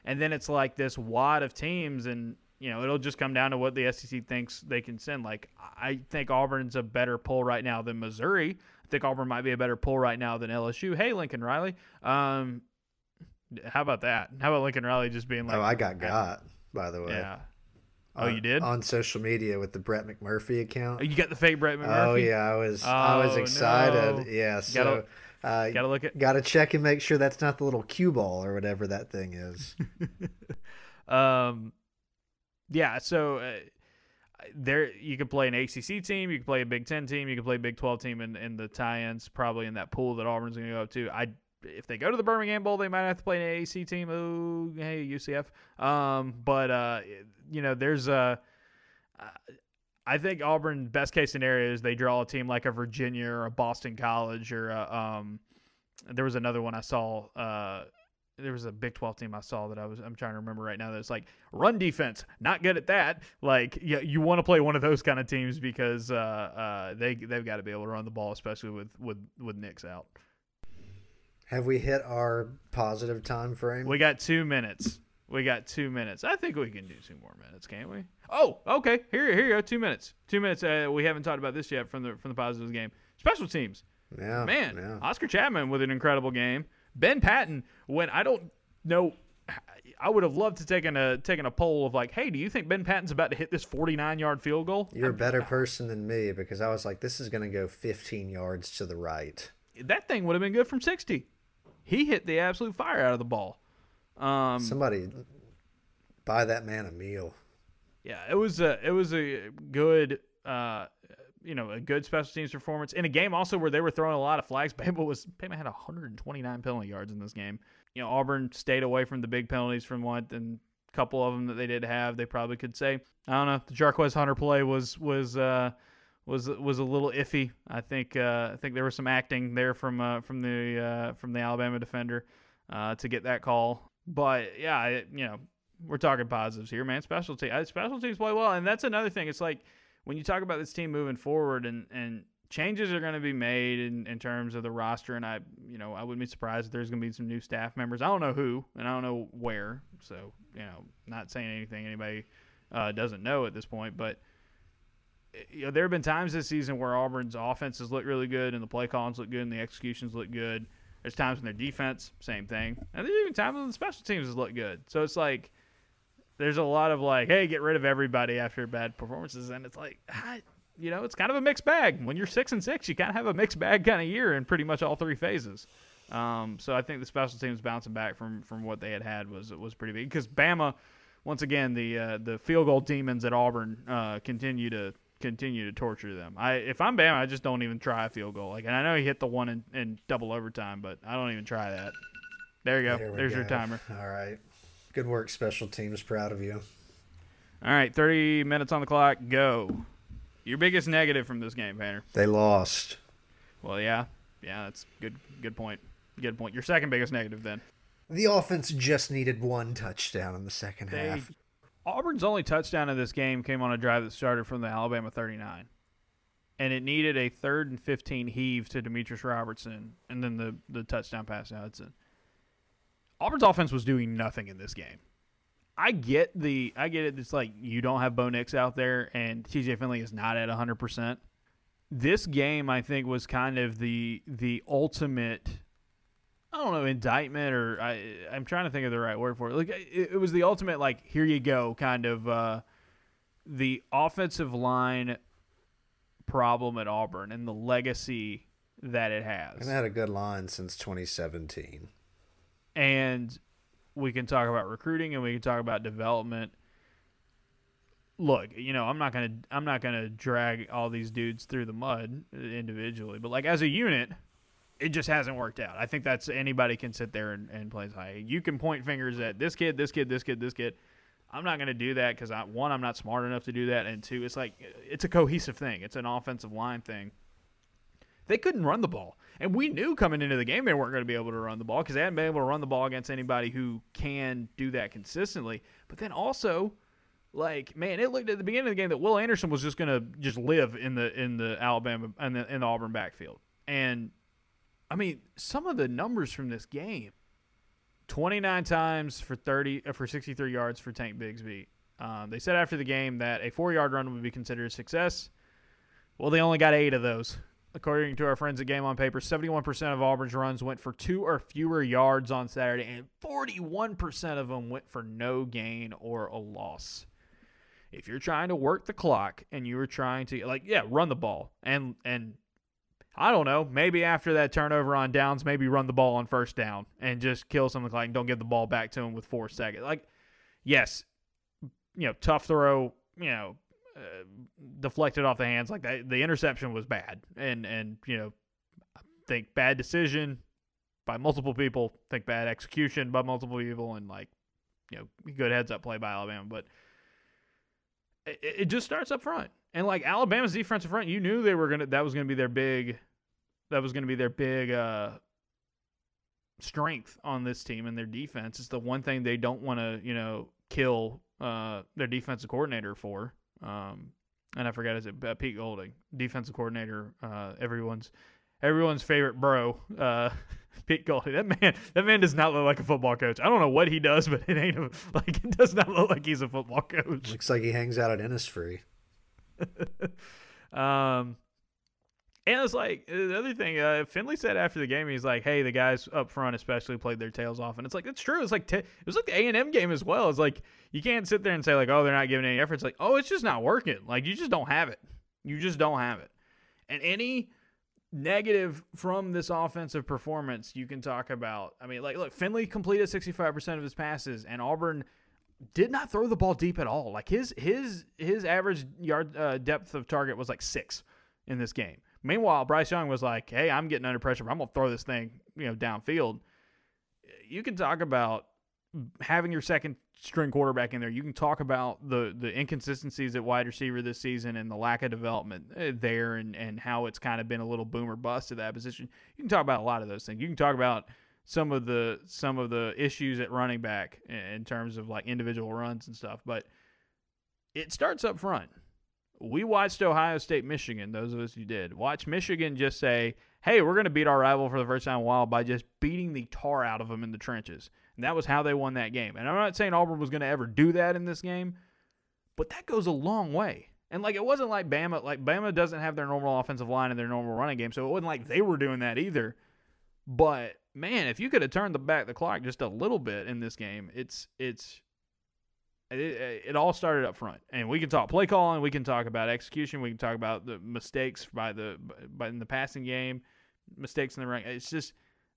Speaker 1: and then it's like this wad of teams and you know, it'll just come down to what the SEC thinks they can send. Like, I think Auburn's a better pull right now than Missouri. I think Auburn might be a better pull right now than LSU. Hey, Lincoln Riley. Um, how about that? How about Lincoln Riley just being like,
Speaker 2: "Oh, I got got." By the way,
Speaker 1: yeah. Oh, you did
Speaker 2: on social media with the Brett McMurphy account.
Speaker 1: Oh, you got the fake Brett McMurphy.
Speaker 2: Oh yeah, I was. Oh, I was excited.
Speaker 1: No.
Speaker 2: Yeah, so gotta,
Speaker 1: uh, gotta look at.
Speaker 2: Gotta check and make sure that's not the little cue ball or whatever that thing is.
Speaker 1: um, yeah, so uh, there you could play an ACC team, you could play a Big Ten team, you could play a Big Twelve team in, in the tie-ins, probably in that pool that Auburn's going to go up to. I if they go to the Birmingham Bowl, they might have to play an AAC team. Oh, hey UCF. Um, but uh, you know, there's a. Uh, I think Auburn best case scenario is they draw a team like a Virginia or a Boston College or a, um, there was another one I saw. Uh, there was a Big 12 team I saw that I was I'm trying to remember right now that's like run defense, not good at that. Like you, you want to play one of those kind of teams because uh, uh, they they've got to be able to run the ball, especially with with with Nix out.
Speaker 2: Have we hit our positive time frame?
Speaker 1: We got two minutes. We got two minutes. I think we can do two more minutes, can't we? Oh, okay. Here, here you go. Two minutes. Two minutes. Uh, we haven't talked about this yet from the from the positives game. Special teams.
Speaker 2: Yeah,
Speaker 1: man.
Speaker 2: Yeah.
Speaker 1: Oscar Chapman with an incredible game. Ben Patton, when I don't know, I would have loved to taken a taken a poll of like, hey, do you think Ben Patton's about to hit this 49 yard field goal?
Speaker 2: You're a better person than me because I was like, this is going to go 15 yards to the right.
Speaker 1: That thing would have been good from 60. He hit the absolute fire out of the ball. Um,
Speaker 2: Somebody buy that man a meal.
Speaker 1: Yeah, it was a it was a good uh, you know, a good special teams performance in a game also where they were throwing a lot of flags. Bama was Bama had 129 penalty yards in this game. you know, Auburn stayed away from the big penalties from what and a couple of them that they did have, they probably could say. I don't know. The Jarquez Hunter play was was uh, was was a little iffy. I think uh, I think there was some acting there from uh, from the uh, from the Alabama defender uh, to get that call. But yeah, you know, we're talking positives here, man. Special team, special teams play well, and that's another thing. It's like when you talk about this team moving forward, and and changes are going to be made in, in terms of the roster, and I, you know, I wouldn't be surprised if there's going to be some new staff members. I don't know who, and I don't know where. So, you know, not saying anything anybody uh, doesn't know at this point, but eh, you know, there have been times this season where Auburn's offenses look really good, and the play callings look good, and the executions look good. There's times when their defense, same thing, and there's even times when the special teams look good. So it's like there's a lot of like, hey, get rid of everybody after bad performances, and it's like, you know, it's kind of a mixed bag. When you're six and six, you kind of have a mixed bag kind of year in pretty much all three phases. Um, so I think the special teams bouncing back from from what they had had was was pretty big because Bama, once again, the uh, the field goal demons at Auburn uh, continue to continue to torture them. I if I'm Bama, I just don't even try a field goal. Like, and I know he hit the one in, in double overtime, but I don't even try that. There you go. There There's go. your timer.
Speaker 2: All right. Good work, special teams. Proud of you.
Speaker 1: All right, 30 minutes on the clock. Go. Your biggest negative from this game, Painter.
Speaker 2: They lost.
Speaker 1: Well, yeah, yeah, that's good. Good point. Good point. Your second biggest negative, then.
Speaker 2: The offense just needed one touchdown in the second they, half.
Speaker 1: Auburn's only touchdown of this game came on a drive that started from the Alabama 39, and it needed a third and 15 heave to Demetrius Robertson, and then the the touchdown pass to Hudson. Auburn's offense was doing nothing in this game. I get the I get it. It's like you don't have Bo Nix out there, and TJ Finley is not at hundred percent. This game, I think, was kind of the the ultimate. I don't know indictment or I I'm trying to think of the right word for it. Like it, it was the ultimate like here you go kind of uh, the offensive line problem at Auburn and the legacy that it has.
Speaker 2: And had a good line since 2017.
Speaker 1: And we can talk about recruiting and we can talk about development. Look, you know, I'm not gonna I'm not gonna drag all these dudes through the mud individually, but like as a unit, it just hasn't worked out. I think that's anybody can sit there and, and play high. You can point fingers at this kid, this kid, this kid, this kid. I'm not going to do that because one I'm not smart enough to do that, and two it's like it's a cohesive thing. It's an offensive line thing. They couldn't run the ball. And we knew coming into the game they weren't going to be able to run the ball because they hadn't been able to run the ball against anybody who can do that consistently. But then also, like man, it looked at the beginning of the game that Will Anderson was just going to just live in the in the Alabama and the in the Auburn backfield. And I mean, some of the numbers from this game: twenty-nine times for thirty uh, for sixty-three yards for Tank Bigsby. Um, they said after the game that a four-yard run would be considered a success. Well, they only got eight of those. According to our friends at Game on Paper, 71% of Auburn's runs went for two or fewer yards on Saturday, and 41% of them went for no gain or a loss. If you're trying to work the clock and you were trying to like, yeah, run the ball and and I don't know, maybe after that turnover on downs, maybe run the ball on first down and just kill something like don't give the ball back to him with four seconds. Like, yes, you know, tough throw, you know, uh, deflected off the hands. Like that, the interception was bad, and and you know, I think bad decision by multiple people. Think bad execution by multiple people, and like you know, good heads up play by Alabama. But it, it just starts up front, and like Alabama's defensive front, you knew they were gonna. That was gonna be their big. That was gonna be their big. uh strength on this team and their defense. It's the one thing they don't want to, you know, kill uh, their defensive coordinator for. Um, and I forgot is it uh, Pete Golding, defensive coordinator, uh, everyone's everyone's favorite bro, uh, Pete Golding. That man, that man does not look like a football coach. I don't know what he does, but it ain't a, like it does not look like he's a football coach.
Speaker 2: Looks like he hangs out at Innisfree.
Speaker 1: um, and it's like the other thing, uh, Finley said after the game, he's like, "Hey, the guys up front especially played their tails off," and it's like it's true. It's like t- it was like the A and M game as well. It's like you can't sit there and say like, "Oh, they're not giving any effort." It's like, "Oh, it's just not working." Like you just don't have it. You just don't have it. And any negative from this offensive performance you can talk about. I mean, like, look, Finley completed 65% of his passes, and Auburn did not throw the ball deep at all. Like his his his average yard uh, depth of target was like six in this game. Meanwhile, Bryce Young was like, "Hey, I'm getting under pressure. But I'm gonna throw this thing, you know, downfield." you can talk about having your second string quarterback in there. You can talk about the the inconsistencies at wide receiver this season and the lack of development uh, there, and and how it's kind of been a little boomer bust at that position. You can talk about a lot of those things. You can talk about some of the some of the issues at running back in terms of like individual runs and stuff, but it starts up front. We watched Ohio State Michigan, those of us who did. Watch Michigan just say, hey, we're going to beat our rival for the first time in a while by just beating the tar out of them in the trenches. And that was how they won that game. And I'm not saying Auburn was going to ever do that in this game, but that goes a long way. And like it wasn't like Bama, like Bama doesn't have their normal offensive line and their normal running game, so it wasn't like they were doing that either. But man, if you could have turned the back the clock just a little bit in this game, it's it's it, it, all started up front, and we can talk play calling, we can talk about execution, we can talk about the mistakes by the by in the passing game, mistakes in the running. It's just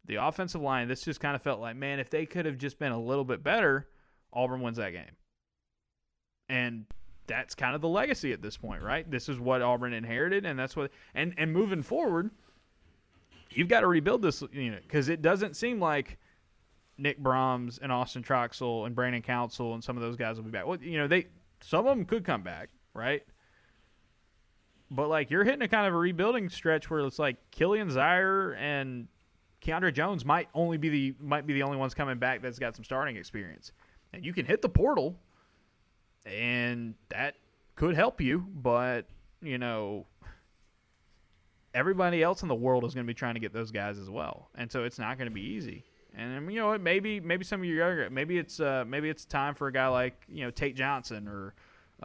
Speaker 1: the offensive line. This just kind of felt like, man, if they could have just been a little bit better, Auburn wins that game, and that's kind of the legacy at this point, right? This is what Auburn inherited, and that's what and and moving forward, you've got to rebuild this unit because it doesn't seem like Nick Brahms and Austin Troxell and Brandon Council and some of those guys will be back. Well, you know, they some of them could come back, right? But like you're hitting a kind of a rebuilding stretch where it's like Killian Zierer and Keiondre Jones might only be the might be the only ones coming back that's got some starting experience. And you can hit the portal and that could help you, but you know everybody else in the world is going to be trying to get those guys as well. And so it's not going to be easy. And you know? Maybe maybe some of you younger. Maybe it's uh, maybe it's time for a guy like you know Tate Johnson or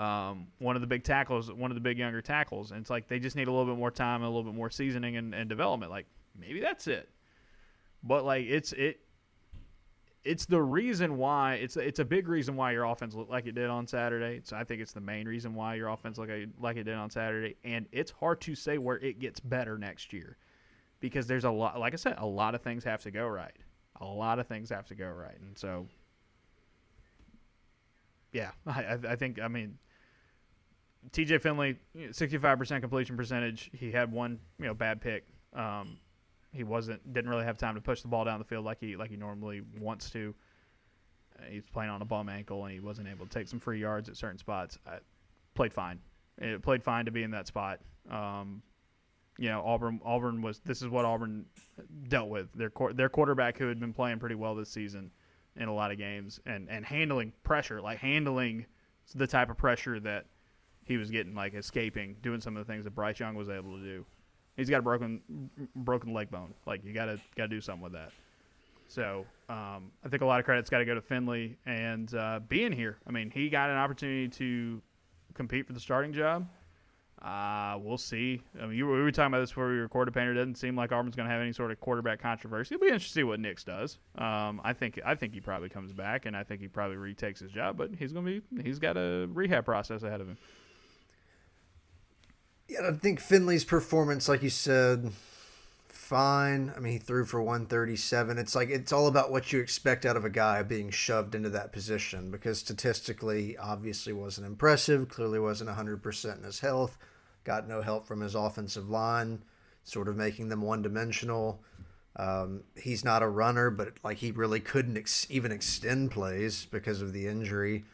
Speaker 1: um, one of the big tackles, one of the big younger tackles. And it's like they just need a little bit more time and a little bit more seasoning and, and development. Like maybe that's it. But like it's it it's the reason why it's it's a big reason why your offense looked like it did on Saturday. So I think it's the main reason why your offense looked like, like it did on Saturday. And it's hard to say where it gets better next year because there's a lot. Like I said, a lot of things have to go right a lot of things have to go right, and so yeah, I, I think I mean T.J. Finley, sixty-five percent completion percentage. He had one you know bad pick. Um, he wasn't didn't really have time to push the ball down the field like he like he normally wants to. Uh, he's playing on a bum ankle and he wasn't able to take some free yards at certain spots. I, played fine. It played fine to be in that spot. Um, you know Auburn Auburn was this is what Auburn dealt with their their quarterback who had been playing pretty well this season in a lot of games and and handling pressure like handling the type of pressure that he was getting like escaping doing some of the things that Bryce Young was able to do. He's got a broken broken leg bone. Like you got to got to do something with that. So um, I think a lot of credit's got to go to Finley and uh, being here. I mean, he got an opportunity to compete for the starting job uh, we'll see. I mean, you, we were talking about this before we recorded. Painter doesn't seem like Auburn's going to have any sort of quarterback controversy. It'll be interesting to see what Nix does. Um, I think I think he probably comes back, and I think he probably retakes his job. But he's going to be he's got a rehab process ahead of him.
Speaker 2: Yeah, I think Finley's performance, like you said, fine. I mean, he threw for 137. It's like it's all about what you expect out of a guy being shoved into that position because statistically, he obviously, wasn't impressive. Clearly, wasn't 100% in his health. Got no help from his offensive line, sort of making them one dimensional. Um, he's not a runner, but like he really couldn't ex- even extend plays because of the injury.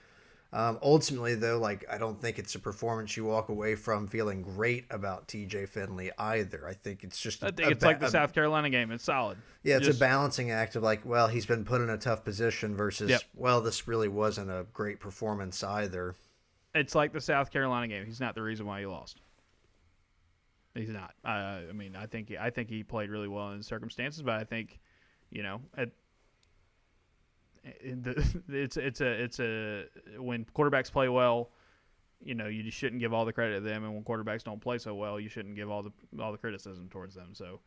Speaker 2: Um, ultimately, though, like I don't think it's a performance you walk away from feeling great about TJ Finley either. I think it's just
Speaker 1: I think it's ba- like the South Carolina game. It's solid.
Speaker 2: Yeah, it's just... a balancing act of like, well, he's been put in a tough position versus, yep. well, this really wasn't a great performance either.
Speaker 1: It's like the South Carolina game. He's not the reason why you lost. He's not. Uh, I mean, I think I think he played really well in circumstances, but I think, you know, at it's it's a it's a when quarterbacks play well, you know, you just shouldn't give all the credit to them, and when quarterbacks don't play so well, you shouldn't give all the all the criticism towards them. So,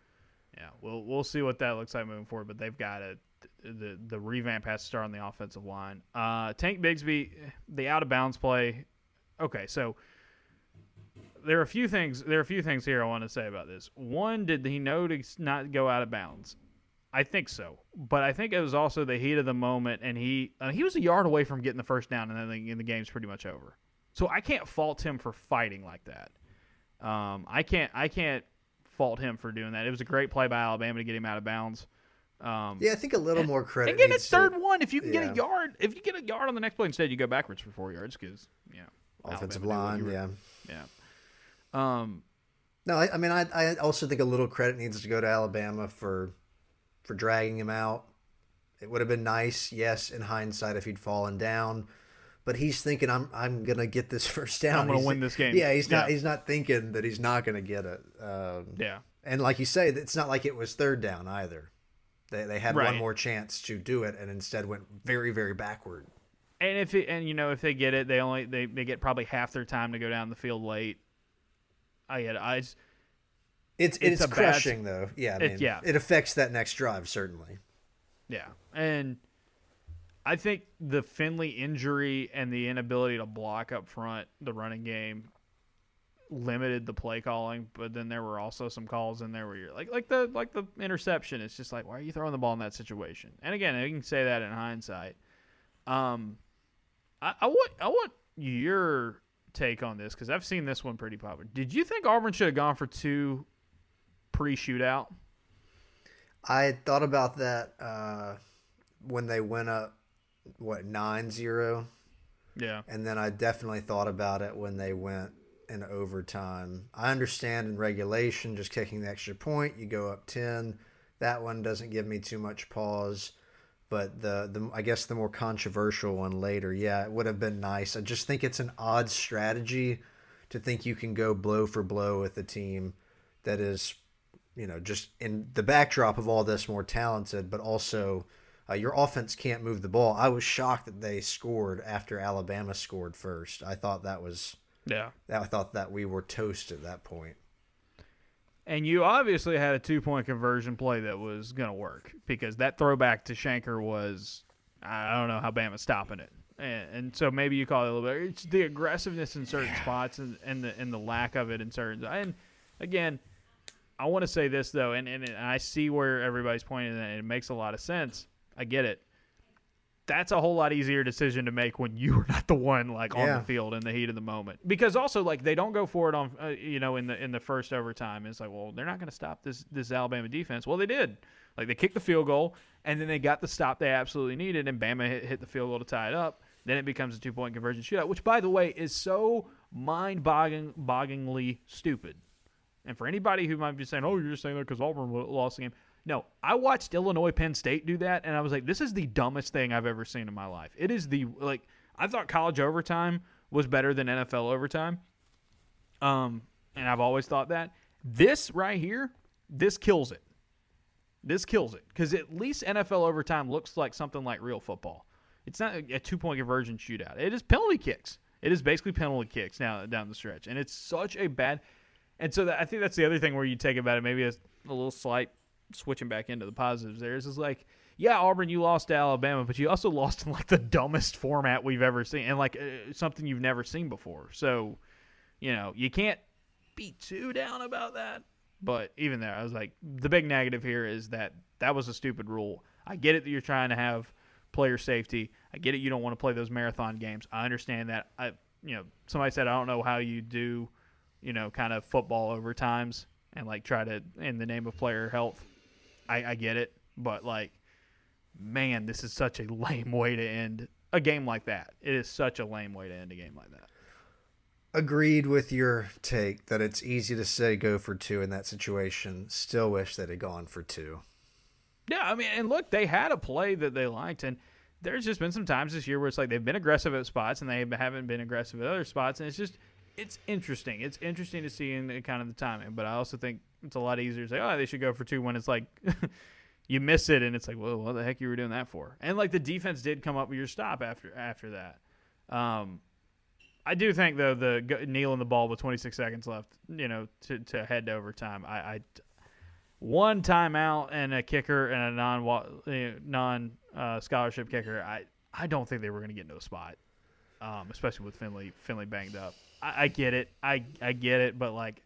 Speaker 1: yeah, we'll we'll see what that looks like moving forward. But they've got a the the revamp has to start on the offensive line. Uh, Tank Bigsby, the out of bounds play. Okay, so there are a few things. There are a few things here I want to say about this. One, did he know to not go out of bounds? I think so, but I think it was also the heat of the moment, and he uh, he was a yard away from getting the first down, and then the, the game's pretty much over. So I can't fault him for fighting like that. Um, I can't I can't fault him for doing that. It was a great play by Alabama to get him out of bounds. Um,
Speaker 2: Yeah, I think a little more credit.
Speaker 1: and get
Speaker 2: needs
Speaker 1: its
Speaker 2: to-
Speaker 1: third one. If you can get a yard, if you get a yard on the next play instead, you go backwards for four yards because yeah,
Speaker 2: offensive
Speaker 1: Alabama
Speaker 2: line. Yeah.
Speaker 1: yeah. Um,
Speaker 2: No, I, I mean, I, I also think a little credit needs to go to Alabama for for dragging him out. It would have been nice, yes, in hindsight, if he'd fallen down. But he's thinking, I'm I'm gonna get this first down.
Speaker 1: I'm gonna
Speaker 2: He's-
Speaker 1: win this game.
Speaker 2: Yeah, he's not he's not thinking that he's not gonna get it. Um,
Speaker 1: yeah.
Speaker 2: and like you say, it's not like it was third down either. They they had one more chance to do it, and instead went very very backward.
Speaker 1: And if it, and you know if they get it, they only they, they get probably half their time to go down the field late. I get it. I just,
Speaker 2: It's
Speaker 1: It's
Speaker 2: it's,
Speaker 1: a bad-
Speaker 2: crushing though. Yeah, I
Speaker 1: It-
Speaker 2: mean,
Speaker 1: yeah.
Speaker 2: it affects that next drive certainly.
Speaker 1: yeah, and I think the Finley injury and the inability to block up front the running game limited the play calling. But then there were also some calls in there where you're like like the like the interception. It's just like why are you throwing the ball in that situation? And again, you can say that in hindsight. Um, I, I want I want your take on this because I've seen this one pretty popular. Did you think Auburn should have gone for two pre-shootout?
Speaker 2: I thought about that uh, when they went up, what nine zero,
Speaker 1: Yeah,
Speaker 2: and then I definitely thought about it when they went in overtime. I understand in regulation, just kicking the extra point, you go up ten. That one doesn't give me too much pause, but the the I guess the more controversial one later, yeah, it would have been nice. I just think it's an odd strategy to think you can go blow for blow with a team that is you know, just in the backdrop of all this, more talented, but also uh, your offense can't move the ball. I was shocked that they scored after Alabama scored first. I thought that was,
Speaker 1: yeah.
Speaker 2: I thought that we were toast at that point.
Speaker 1: And you obviously had a two point conversion play that was going to work because that throwback to Shenker was, I don't know how Bama's stopping it. And, and so maybe you call it a little bit. It's the aggressiveness in certain spots and, and the and the lack of it in certain. And again, I want to say this though, and, and, and I see where everybody's pointing, and it makes a lot of sense. I get it. That's a whole lot easier decision to make when you are not the one like on
Speaker 2: Yeah.
Speaker 1: the field in the heat of the moment. Because also like they don't go for it on uh, you know in the in the first overtime. It's like well they're not going to stop this this Alabama defense. Well they did. Like they kicked the field goal and then they got the stop they absolutely needed and Bama hit, hit the field goal to tie it up. Then it becomes a two point conversion shootout, which by the way is so mind bogglingly stupid. And for anybody who might be saying, "Oh, you're just saying that because Auburn lost the game," no, I watched Illinois Penn State do that, and I was like, "This is the dumbest thing I've ever seen in my life." It is the like I thought college overtime was better than NFL overtime, um, and I've always thought that. This right here, this kills it. This kills it because at least NFL overtime looks like something like real football. It's not a two point conversion shootout. It is penalty kicks. It is basically penalty kicks now down the stretch, and it's such a bad. And so that, I think that's the other thing where you take about it, maybe a, a little slight switching back into the positives. There is is like, yeah, Auburn, you lost to Alabama, but you also lost in like the dumbest format we've ever seen, and like uh, something you've never seen before. So, you know, you can't be too down about that. But even there, I was like, the big negative here is that that was a stupid rule. I get it that you're trying to have player safety. I get it you don't want to play those marathon games. I understand that. I, you know, somebody said I don't know how you do, you know, kind of football overtimes and like try to in the name of player health. I, I get it, but like, man, this is such a lame way to end a game like that. It is such a lame way to end a game like that.
Speaker 2: Agreed with your take that it's easy to say go for two in that situation. Still wish they'd have gone for two.
Speaker 1: Yeah, I mean, and look, they had a play that they liked, and there's just been some times this year where it's like they've been aggressive at spots and they haven't been aggressive at other spots, and it's just it's interesting. It's interesting to see in kind of the timing, but I also think it's a lot easier to say, oh, they should go for two when it's like you miss it, and it's like, well, what the heck you were doing that for? And like the defense did come up with your stop after after that. Um, I do think though the kneeling the ball with 26 seconds left, you know, to, to head to overtime. I, I one timeout and a kicker and a non non uh, scholarship kicker. I I don't think they were going to get into a spot, um, especially with Finley Finley banged up. I, I get it. I I get it, but like,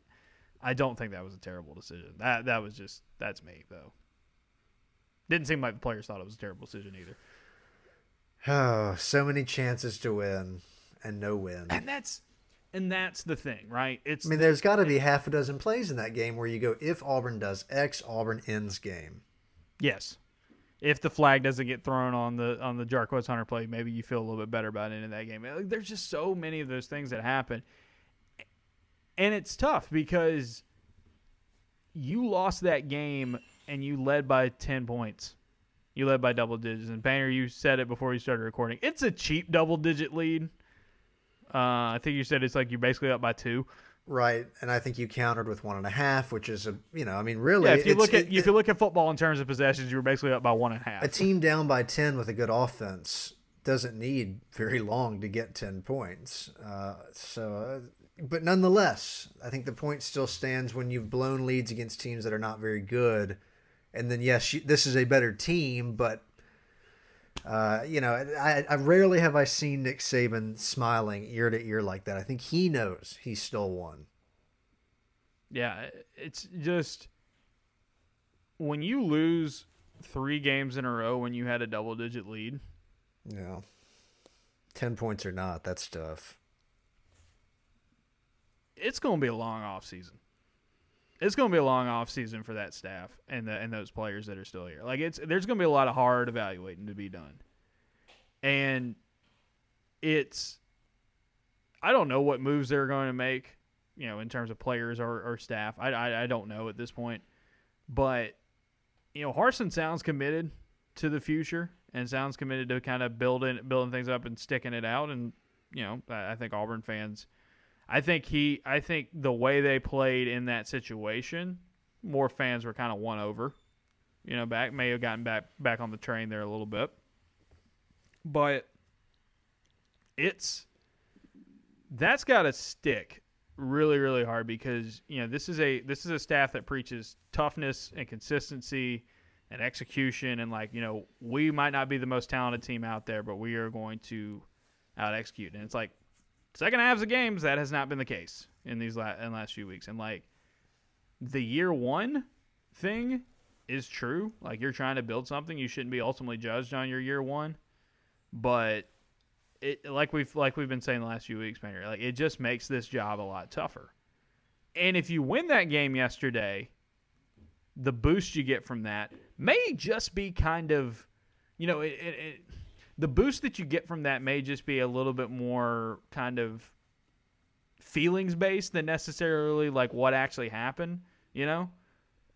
Speaker 1: I don't think that was a terrible decision. That that was just that's me though. Didn't seem like the players thought it was a terrible decision either.
Speaker 2: Oh, so many chances to win and no win.
Speaker 1: And that's and that's the thing, right? It's
Speaker 2: I mean, there's got to be half a dozen plays in that game where you go, if Auburn does X, Auburn ends game.
Speaker 1: Yes. If the flag doesn't get thrown on the on the Jarquez Hunter play, maybe you feel a little bit better about it in that game. Like, there's just so many of those things that happen, and it's tough because you lost that game and you led by ten points. You led by double digits, and Painter, you said it before you started recording. It's a cheap double digit lead. Uh, I think you said it's like you're basically up by two.
Speaker 2: Right, and I think you countered with one and a half, which is a you know, I mean, really,
Speaker 1: Yeah, if you look at
Speaker 2: it-
Speaker 1: if you look at football in terms of possessions, you were basically up by one and a half.
Speaker 2: a team down by ten with a good offense doesn't need very long to get ten points. Uh, so, uh, but nonetheless, I think the point still stands when you've blown leads against teams that are not very good, and then yes, you, this is a better team, but. Uh, you know, I, I rarely have I seen Nick Saban smiling ear to ear like that. I think he knows he stole one.
Speaker 1: Yeah, it's just when you lose three games in a row when you had a double digit lead.
Speaker 2: Know, ten points or not, that's tough.
Speaker 1: It's going to be a long off season. It's going to be a long off season for that staff and the, and those players that are still here. Like it's there's going to be a lot of hard evaluating to be done, and it's I don't know what moves they're going to make, you know, in terms of players or, or staff. I, I I don't know at this point, but you know, Harsin sounds committed to the future and sounds committed to kind of building building things up and sticking it out. And you know, I, I think Auburn fans, I think he, I think the way they played in that situation, more fans were kind of won over. You know, back may have gotten back back on the train there a little bit, but it's that's got to stick really really hard because you know this is a this is a staff that preaches toughness and consistency and execution and like you know we might not be the most talented team out there but we are going to out execute and it's like second halves of games that has not been the case in these la- in last few weeks and like the year one thing is true like you're trying to build something you shouldn't be ultimately judged on your year one but it like we've like we've been saying the last few weeks, man. Like it just makes this job a lot tougher. And if you win that game yesterday, the boost you get from that may just be kind of, you know, it, it, it the boost that you get from that may just be a little bit more kind of feelings based than necessarily like what actually happened. You know,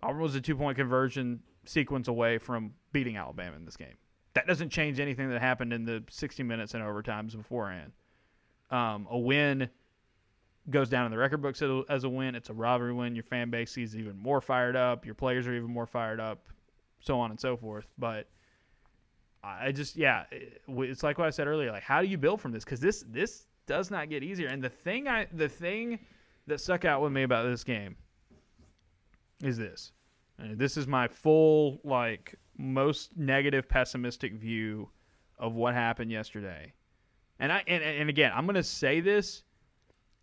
Speaker 1: Auburn was a two point conversion sequence away from beating Alabama in this game. That doesn't change anything that happened in the 60 minutes and overtimes beforehand. Um, a win goes down in the record books as a- win. It's a robbery win. Your fan base is even more fired up. Your players are even more fired up, so on and so forth. But I just, yeah, eh, it's like what I said earlier. Like, how do you build from this? Because this this does not get easier. And the thing I the thing that stuck out with me about this game is this. And this is my full like most negative pessimistic view of what happened yesterday. And I and, and again, I'm going to say this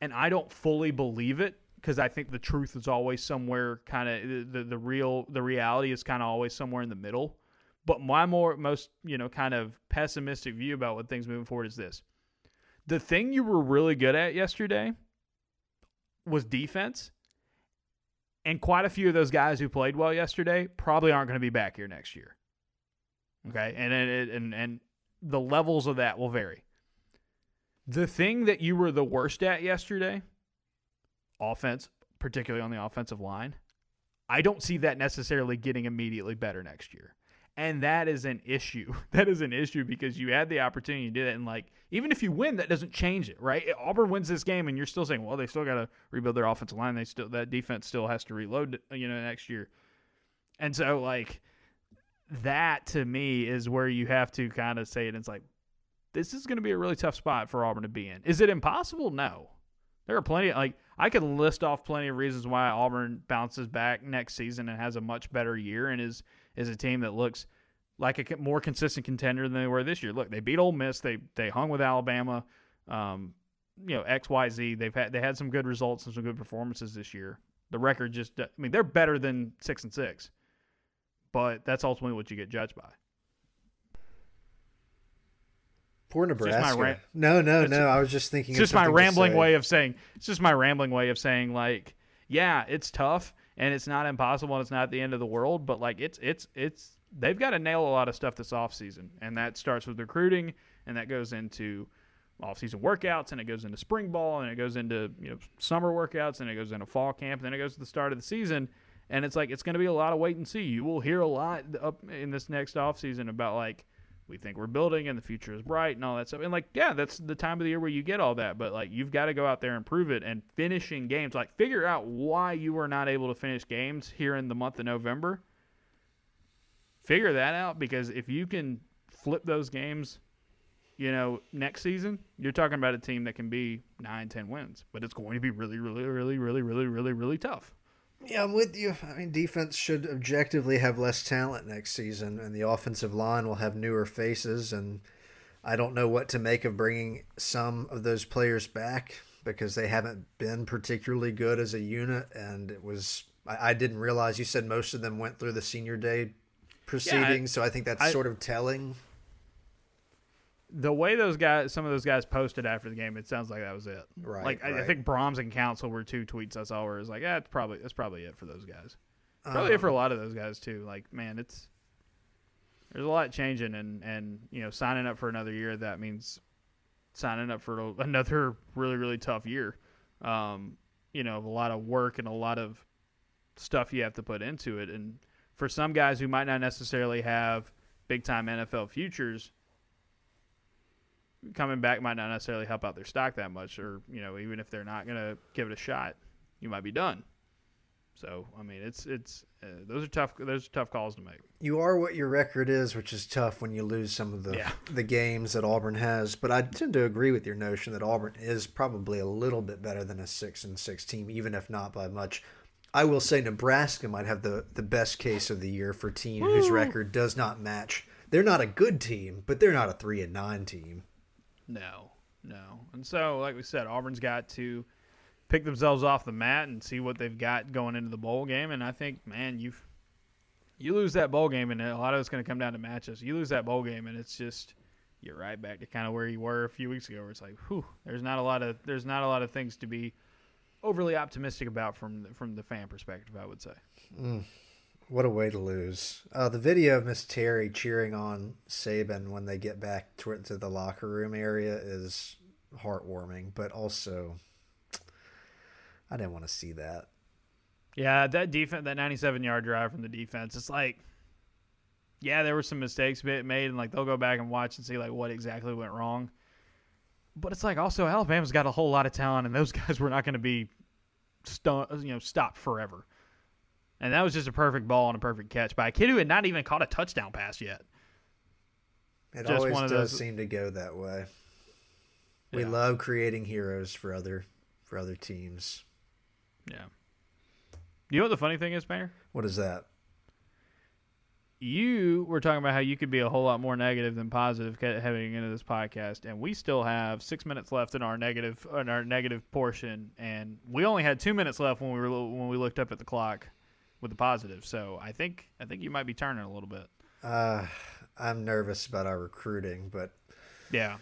Speaker 1: and I don't fully believe it because I think the truth is always somewhere kind of the, the real the reality is kind of always somewhere in the middle. But my more most, you know, kind of pessimistic view about what things moving forward is this. The thing you were really good at yesterday was defense. And quite a few of those guys who played well yesterday probably aren't going to be back here next year. Okay, and and and and the levels of that will vary. The thing that you were the worst at yesterday, offense, particularly on the offensive line, I don't see that necessarily getting immediately better next year. And that is an issue. That is an issue because you had the opportunity to do that. And, like, even if you win, that doesn't change it, right? Auburn wins this game, and you're still saying, well, they still got to rebuild their offensive line. They still, that defense still has to reload, you know, next year. And so, like, that to me is where you have to kind of say it. It's like, this is going to be a really tough spot for Auburn to be in. Is it impossible? No. There are plenty, like, I could list off plenty of reasons why Auburn bounces back next season and has a much better year and is is a team that looks like a more consistent contender than they were this year. Look, they beat Ole Miss. They they hung with Alabama. Um, you know X Y Z. They've had they had some good results and some good performances this year. The record just I mean they're better than six and six, but that's ultimately what you get judged by.
Speaker 2: Poor
Speaker 1: just my
Speaker 2: Nebraska. no, no, no. I was just thinking.
Speaker 1: It's just my rambling way of saying. It's just my rambling way of saying like, yeah, it's tough and it's not impossible and it's not the end of the world, but like it's it's it's they've got to nail a lot of stuff this offseason. And that starts with recruiting, and that goes into off-season workouts, and it goes into spring ball, and it goes into you know summer workouts, and it goes into fall camp, and then it goes to the start of the season. And it's like it's going to be a lot of wait and see. You will hear a lot up in this next offseason about like we think we're building and the future is bright and all that stuff. And like, yeah, that's the time of the year where you get all that. But like, you've got to go out there and prove it and finishing games. Like, figure out why you were not able to finish games here in the month of November. Figure that out because if you can flip those games, you know, next season, you're talking about a team that can be nine, ten wins. But it's going to be really, really, really, really, really, really, really tough.
Speaker 2: Yeah, I'm with you. I mean, defense should objectively have less talent next season, and the offensive line will have newer faces. And I don't know what to make of bringing some of those players back because they haven't been particularly good as a unit. And it was, I, I didn't realize you said most of them went through the senior day proceedings, yeah, I, so I think that's I, sort of telling
Speaker 1: the way those guys, some of those guys posted after the game, it sounds like that was it.
Speaker 2: Right.
Speaker 1: Like
Speaker 2: right. I,
Speaker 1: I, think Brahms and Council were two tweets I saw where it's like, yeah, it's probably that's probably it for those guys. Probably um, it for a lot of those guys too. Like, man, it's there's a lot changing, and and you know, signing up for another year that means signing up for another really really tough year. Um, you know, a lot of work and a lot of stuff you have to put into it, and for some guys who might not necessarily have big time NFL futures coming back might not necessarily help out their stock that much, or you know, even if they're not going to give it a shot, you might be done. So I mean, it's it's uh, those are tough those are tough calls to make.
Speaker 2: You are what your record is, which is tough when you lose some of the yeah. the games that Auburn has. But I tend to agree with your notion that Auburn is probably a little bit better than a six and six team, even if not by much. I will say Nebraska might have the the best case of the year for a team Woo. whose record does not match. They're not a good team, but they're not a three and nine team.
Speaker 1: No, no. And so, like we said, Auburn's got to pick themselves off the mat and see what they've got going into the bowl game. And I think, man, you you lose that bowl game, and a lot of it's going to come down to matches. You lose that bowl game, and it's just you're right back to kind of where you were a few weeks ago, where it's like, whew, there's not a lot of there's not a lot of things to be overly optimistic about from from the fan perspective. I would say.
Speaker 2: Mm. What a way to lose. Uh, the video of Miss Terry cheering on Saban when they get back to, to the locker room area is heartwarming, but also I didn't want to see that.
Speaker 1: Yeah, that defense, that 97 yard drive from the defense, it's like, yeah, there were some mistakes made, and like they'll go back and watch and see like what exactly went wrong. But it's like also Alabama's got a whole lot of talent, and those guys were not going to be, stu- you know, stopped forever. And that was just a perfect ball and a perfect catch by a kid who had not even caught a touchdown pass yet.
Speaker 2: It just always does those... seem to go that way. We yeah. love creating heroes for other for other teams.
Speaker 1: Yeah. You know what the funny thing is, Mayor?
Speaker 2: What is that?
Speaker 1: You were talking about how you could be a whole lot more negative than positive heading into this podcast, and we still have six minutes left in our negative in our negative portion, and we only had two minutes left when we were when we looked up at the clock with the positive. So I think I think you might be turning a little bit.
Speaker 2: Uh, I'm nervous about our recruiting, but
Speaker 1: yeah,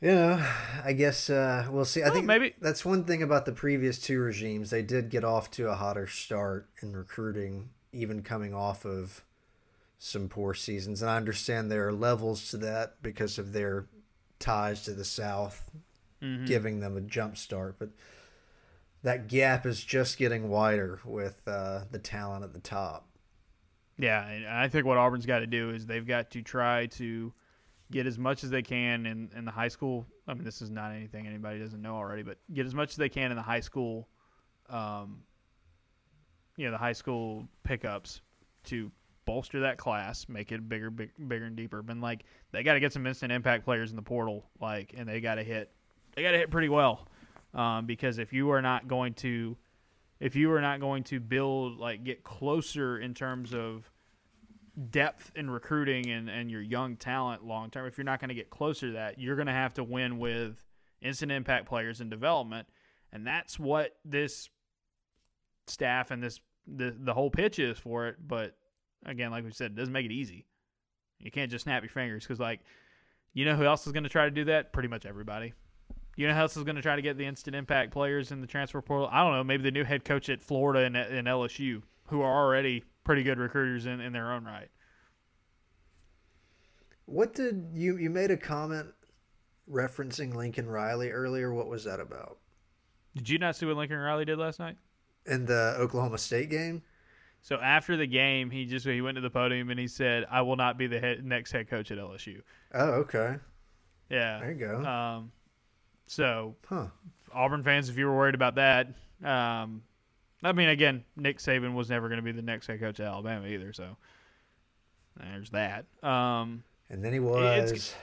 Speaker 2: you know, I guess uh, we'll see. I
Speaker 1: well,
Speaker 2: think
Speaker 1: maybe
Speaker 2: that's one thing about the previous two regimes. They did get off to a hotter start in recruiting, even coming off of some poor seasons. And I understand there are levels to that because of their ties to the South, mm-hmm. giving them a jump start. But that gap is just getting wider with uh, the talent at the top.
Speaker 1: Yeah, and I think what Auburn's got to do is they've got to try to get as much as they can in, in the high school. I mean, this is not anything anybody doesn't know already, but get as much as they can in the high school, um, you know, the high school pickups to bolster that class, make it bigger, big, bigger and deeper. But like, they got to get some instant impact players in the portal, like, and they got to hit, they got to hit pretty well um, because if you are not going to if you are not going to build like get closer in terms of depth in recruiting and, and your young talent long term if you're not going to get closer to that you're going to have to win with instant impact players in development. And that's what this staff and this the, the whole pitch is for it. But again like we said it doesn't make it easy. You can't just snap your fingers because like you know who else is going to try to do that? Pretty much everybody you know how else is going to try to get the instant impact players in the transfer portal? I don't know. Maybe the new head coach at Florida and, and LSU, who are already pretty good recruiters in, in their own right.
Speaker 2: What did you you made a comment referencing Lincoln Riley earlier? What was that about?
Speaker 1: Did you not see what Lincoln Riley did last night?
Speaker 2: In the Oklahoma State game?
Speaker 1: So after the game, he just he went to the podium and he said, "I will not be the head, next head coach at LSU."
Speaker 2: Oh, okay.
Speaker 1: Yeah.
Speaker 2: There you go.
Speaker 1: Um, so
Speaker 2: Huh.
Speaker 1: Auburn fans, if you were worried about that, um, I mean, again, Nick Saban was never going to be the next head coach at Alabama either. So there's that. Um,
Speaker 2: And then he was.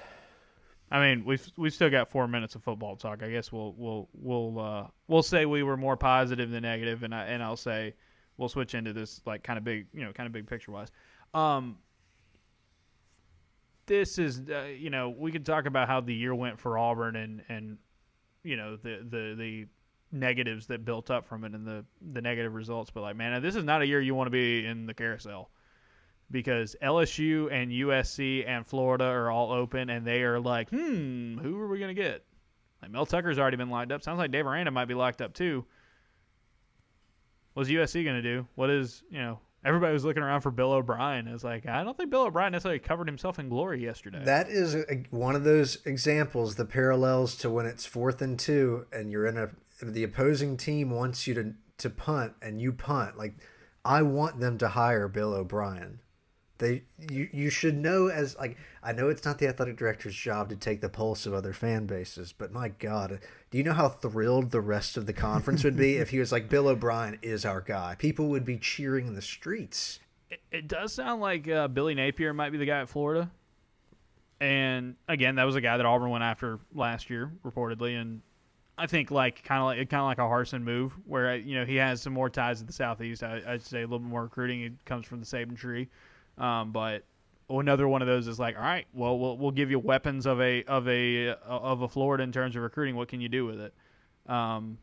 Speaker 1: I mean, we've we've still got four minutes of football talk. I guess we'll we'll we'll uh, we'll say we were more positive than negative, and I and I'll say we'll switch into this like kind of big, you know, kind of big picture wise. Um, this is, uh, you know, we could talk about how the year went for Auburn and and you know the the the negatives that built up from it and the the negative results, but like, man, this is not a year you want to be in the carousel because LSU and USC and Florida are all open, and they are like, hmm, who are we gonna get? Like Mel Tucker's already been locked up. Sounds like Dave Aranda might be locked up too. What's USC gonna do? What is you know? Everybody was looking around for Bill O'Brien. It's like I don't think Bill O'Brien necessarily covered himself in glory yesterday.
Speaker 2: That is a, one of those examples, the parallels to when it's fourth and two, and you're in a the opposing team wants you to to punt, and you punt. Like, I want them to hire Bill O'Brien. They you you should know as like I know it's not the athletic director's job to take the pulse of other fan bases, but my God, do you know how thrilled the rest of the conference would be if he was like Bill O'Brien is our guy? People would be cheering in the streets.
Speaker 1: it, it does sound like uh, Billy Napier might be the guy at Florida. And again, that was a guy that Auburn went after last year, reportedly, and I think like kind of like kind of like a Harsin move, where you know he has some more ties to the southeast. I, I'd say a little bit more recruiting. It comes from the Saban tree, um, but another one of those is like, all right, well, we'll we'll give you weapons of a of a of a Florida in terms of recruiting. What can you do with it? Um,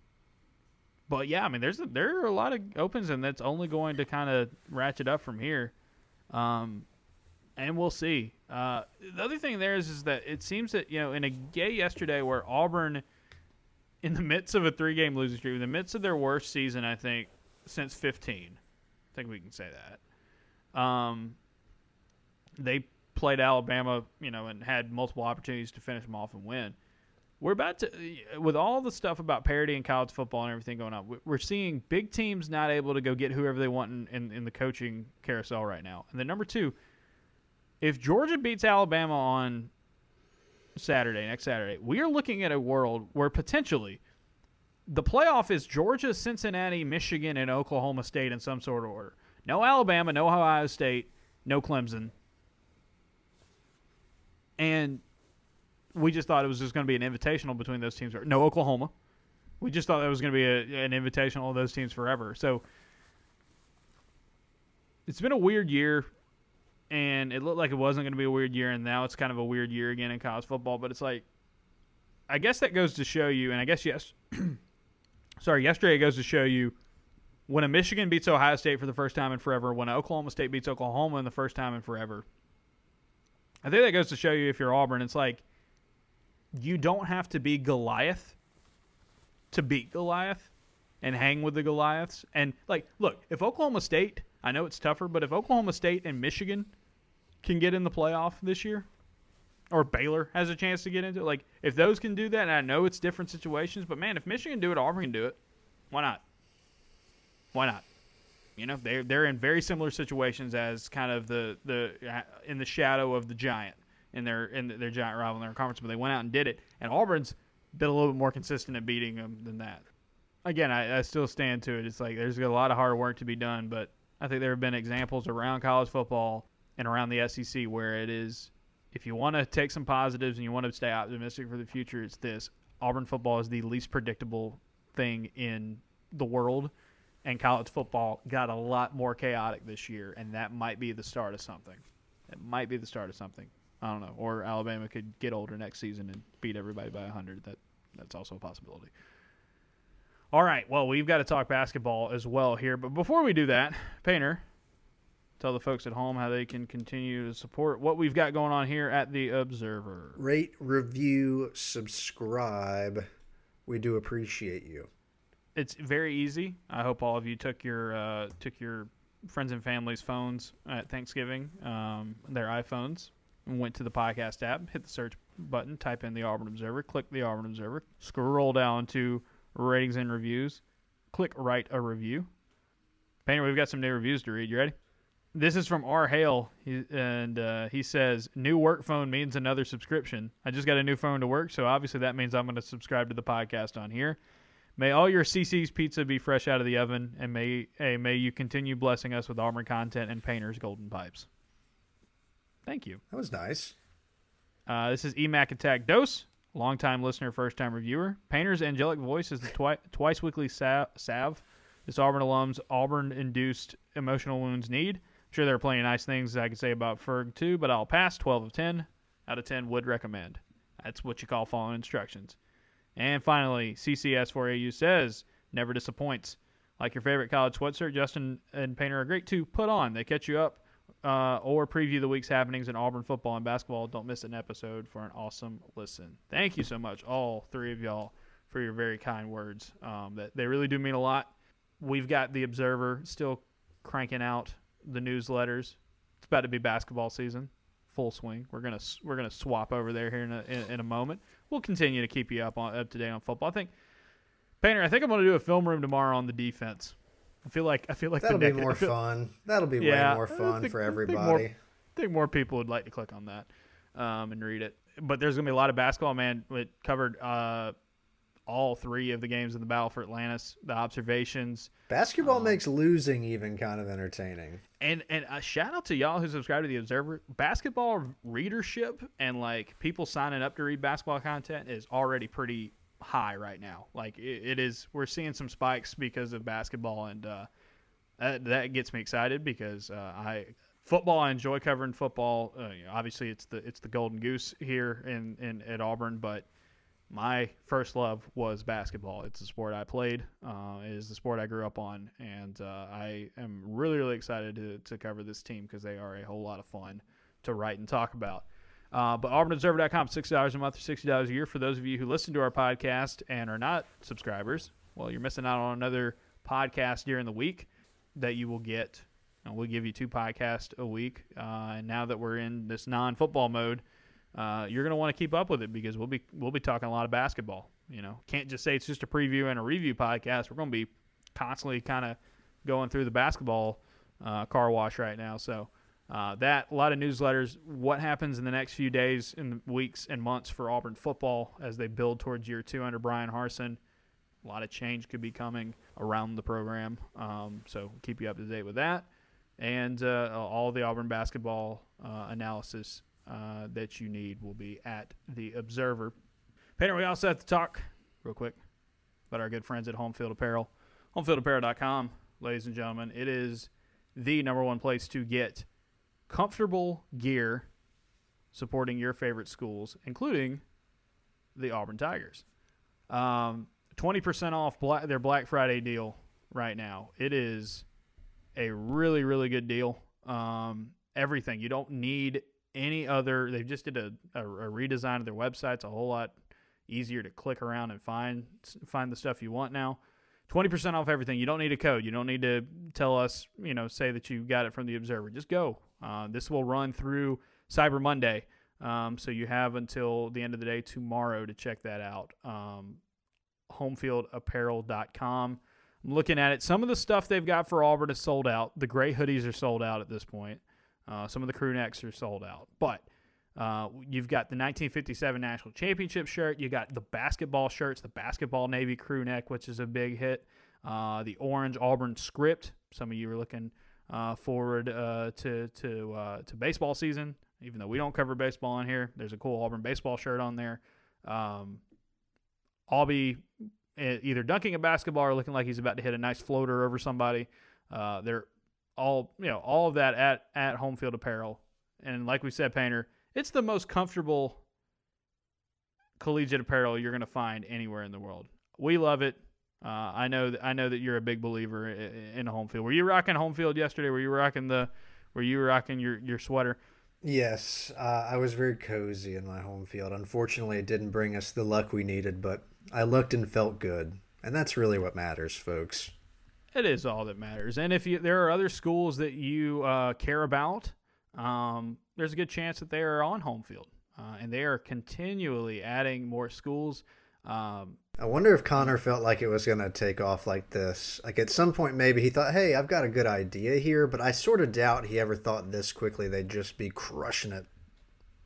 Speaker 1: but yeah, I mean, there's a, there are a lot of opens, and that's only going to kind of ratchet up from here. Um, and we'll see. Uh, the other thing there is, is that it seems that you know in a game yesterday where Auburn, in the midst of a three-game losing streak, in the midst of their worst season, I think since 15, I think we can say that. Um, they played Alabama, you know, and had multiple opportunities to finish them off and win. We're about to, with all the stuff about parity in college football and everything going on, we- we're seeing big teams not able to go get whoever they want in, in, in the coaching carousel right now. And then number two, if Georgia beats Alabama on Saturday, next Saturday, we are looking at a world where potentially the playoff is Georgia, Cincinnati, Michigan, and Oklahoma State in some sort of order. No Alabama, no Ohio State, no Clemson. And we just thought it was just going to be an invitational between those teams. No Oklahoma. We just thought that was going to be a, an invitational of those teams forever. So it's been a weird year, and it looked like it wasn't going to be a weird year, and now it's kind of a weird year again in college football. But it's like, I guess that goes to show you, and I guess yes, sorry, yesterday it goes to show you when a Michigan beats Ohio State for the first time in forever, when Oklahoma State beats Oklahoma in the first time in forever. I think that goes to show you if you're Auburn, it's like you don't have to be Goliath to beat Goliath and hang with the Goliaths. And like, look, if Oklahoma State, I know it's tougher, but if Oklahoma State and Michigan can get in the playoff this year, or Baylor has a chance to get into it, like if those can do that, and I know it's different situations, but man, if Michigan do it, Auburn can do it. Why not? Why not? You know, they're they're in very similar situations as kind of the the uh, in the shadow of the giant in their in their giant rival in their conference, but they went out and did it. And Auburn's been a little bit more consistent at beating them than that. Again, I, I still stand to it. It's like there's a lot of hard work to be done, but I think there have been examples around college football and around the SEC where it is if you want to take some positives and you want to stay optimistic for the future, it's this. Auburn football is the least predictable thing in the world and college football got a lot more chaotic this year, and that might be the start of something. It might be the start of something. I don't know. Or Alabama could get older next season and beat everybody by 100. That that's also a possibility. All right. Well, we've got to talk basketball as well here, but before we do that, Painter, tell the folks at home how they can continue to support what we've got going on here at the Observer.
Speaker 2: Rate, review, subscribe. We do appreciate you.
Speaker 1: It's very easy. I hope all of you took your uh, took your friends and family's phones at Thanksgiving, um, their iPhones, and went to the podcast app, hit the search button, type in the Auburn Observer, click the Auburn Observer, scroll down to ratings and reviews, click write a review. Painter, we've got some new reviews to read. You ready? This is from R. Hale, he, and uh, he says, New work phone means another subscription. I just got a new phone to work, so obviously that means I'm going to subscribe to the podcast on here. May all your CC's pizza be fresh out of the oven, and may hey, may you continue blessing us with Auburn content and Painter's golden pipes. Thank you.
Speaker 2: That was nice.
Speaker 1: Uh, this is Emac Attack Dose, longtime listener, first time reviewer. Painter's angelic voice is the twi- twice weekly sa- salve this Auburn alum's Auburn induced emotional wounds need. I'm sure there are plenty of nice things I could say about Ferg too, but I'll pass 12 of 10 out of 10 would recommend. That's what you call following instructions. And finally, CCS4AU says, never disappoints. Like your favorite college sweatshirt, Justin and Painter are great to put on. They catch you up uh, or preview the week's happenings in Auburn football and basketball. Don't miss an episode for an awesome listen. Thank you so much, all three of y'all, for your very kind words. Um, that they really do mean a lot. We've got the Observer still cranking out the newsletters. It's about to be basketball season, full swing. We're gonna we're gonna swap over there here in a, in, in a moment. We'll continue to keep you up on up to date on football. I think Painter, I think I'm gonna do a film room tomorrow on the defense. I feel like I feel like
Speaker 2: That'll
Speaker 1: the
Speaker 2: be more
Speaker 1: feel-
Speaker 2: fun. That'll be
Speaker 1: Yeah,
Speaker 2: way more fun
Speaker 1: think-
Speaker 2: for
Speaker 1: I think more-
Speaker 2: everybody.
Speaker 1: I think more people would like to click on that um, and read it. But there's gonna be a lot of basketball. Man, it covered uh, all three of the games in the battle for Atlantis, the observations,
Speaker 2: Basketball
Speaker 1: Um,
Speaker 2: makes losing even kind of entertaining.
Speaker 1: And and a shout out to y'all who subscribe to the Observer. Basketball readership and like people signing up to read basketball content is already pretty high right now. Like it, it is, we're seeing some spikes because of basketball, and uh, that, that gets me excited because uh, I football. I enjoy covering football. Uh, you know, obviously, it's the it's the golden goose here in, in at Auburn, but my first love was basketball. It's the sport I played. Uh, it is the sport I grew up on, and uh, I am really, really excited to, to cover this team because they are a whole lot of fun to write and talk about. Uh, but AuburnObserver.com, sixty dollars a month or sixty dollars a year for those of you who listen to our podcast and are not subscribers. Well, you're missing out on another podcast during the week that you will get. And we'll give you two podcasts a week. Uh, and now that we're in this non-football mode, uh, you're going to want to keep up with it because we'll be we'll be talking a lot of basketball. You know, can't just say it's just a preview and a review podcast. We're going to be constantly kind of going through the basketball uh, car wash right now. So uh, that a lot of newsletters. What happens in the next few days, the weeks and months for Auburn football as they build towards year two under Bryan Harsin. A lot of change could be coming around the program. Um, so keep you up to date with that and uh, all the Auburn basketball uh, analysis uh, that you need will be at the Observer. Painter, we also have to talk real quick about our good friends at Homefield Apparel. HomefieldApparel.com, ladies and gentlemen, it is the number one place to get comfortable gear supporting your favorite schools, including the Auburn Tigers. Um, 20% off black, their Black Friday deal right now. It is a really really good deal. Um, everything you don't need any other. They just did a, a, a redesign of their website. It's a whole lot easier to click around and find find the stuff you want now. Twenty percent off everything. You don't need a code. You don't need to tell us. You know, say that you got it from the Observer. Just go. Uh, this will run through Cyber Monday, um, so you have until the end of the day tomorrow to check that out. Um, HomefieldApparel.com. I'm looking at it. Some of the stuff they've got for Auburn is sold out. The gray hoodies are sold out at this point. Uh, some of the crew necks are sold out. But uh, you've got the 1957 National Championship shirt. You got the basketball shirts, the basketball Navy crew neck, which is a big hit. Uh, the orange Auburn script. Some of you are looking uh, forward uh, to to uh, to baseball season. Even though we don't cover baseball on here, there's a cool Auburn baseball shirt on there. Um, I'll be e- either dunking a basketball or looking like he's about to hit a nice floater over somebody. Uh, they're all you know, all of that at at home field apparel, and like we said, Painter, it's the most comfortable collegiate apparel you're going to find anywhere in the world. We love it. Uh, I know that I know that you're a big believer in, in home field. Were you rocking home field yesterday? Were you rocking the? Were you rocking your your sweater?
Speaker 2: Yes, uh, I was very cozy in my home field. Unfortunately, it didn't bring us the luck we needed, but I looked and felt good, and that's really what matters, folks.
Speaker 1: It is all that matters. And if you there are other schools that you uh, care about, um, there's a good chance that they are on home field, uh, and they are continually adding more schools. Um,
Speaker 2: I wonder if Connor felt like it was going to take off like this. Like at some point, maybe he thought, "Hey, I've got a good idea here," but I sort of doubt he ever thought this quickly they'd just be crushing it.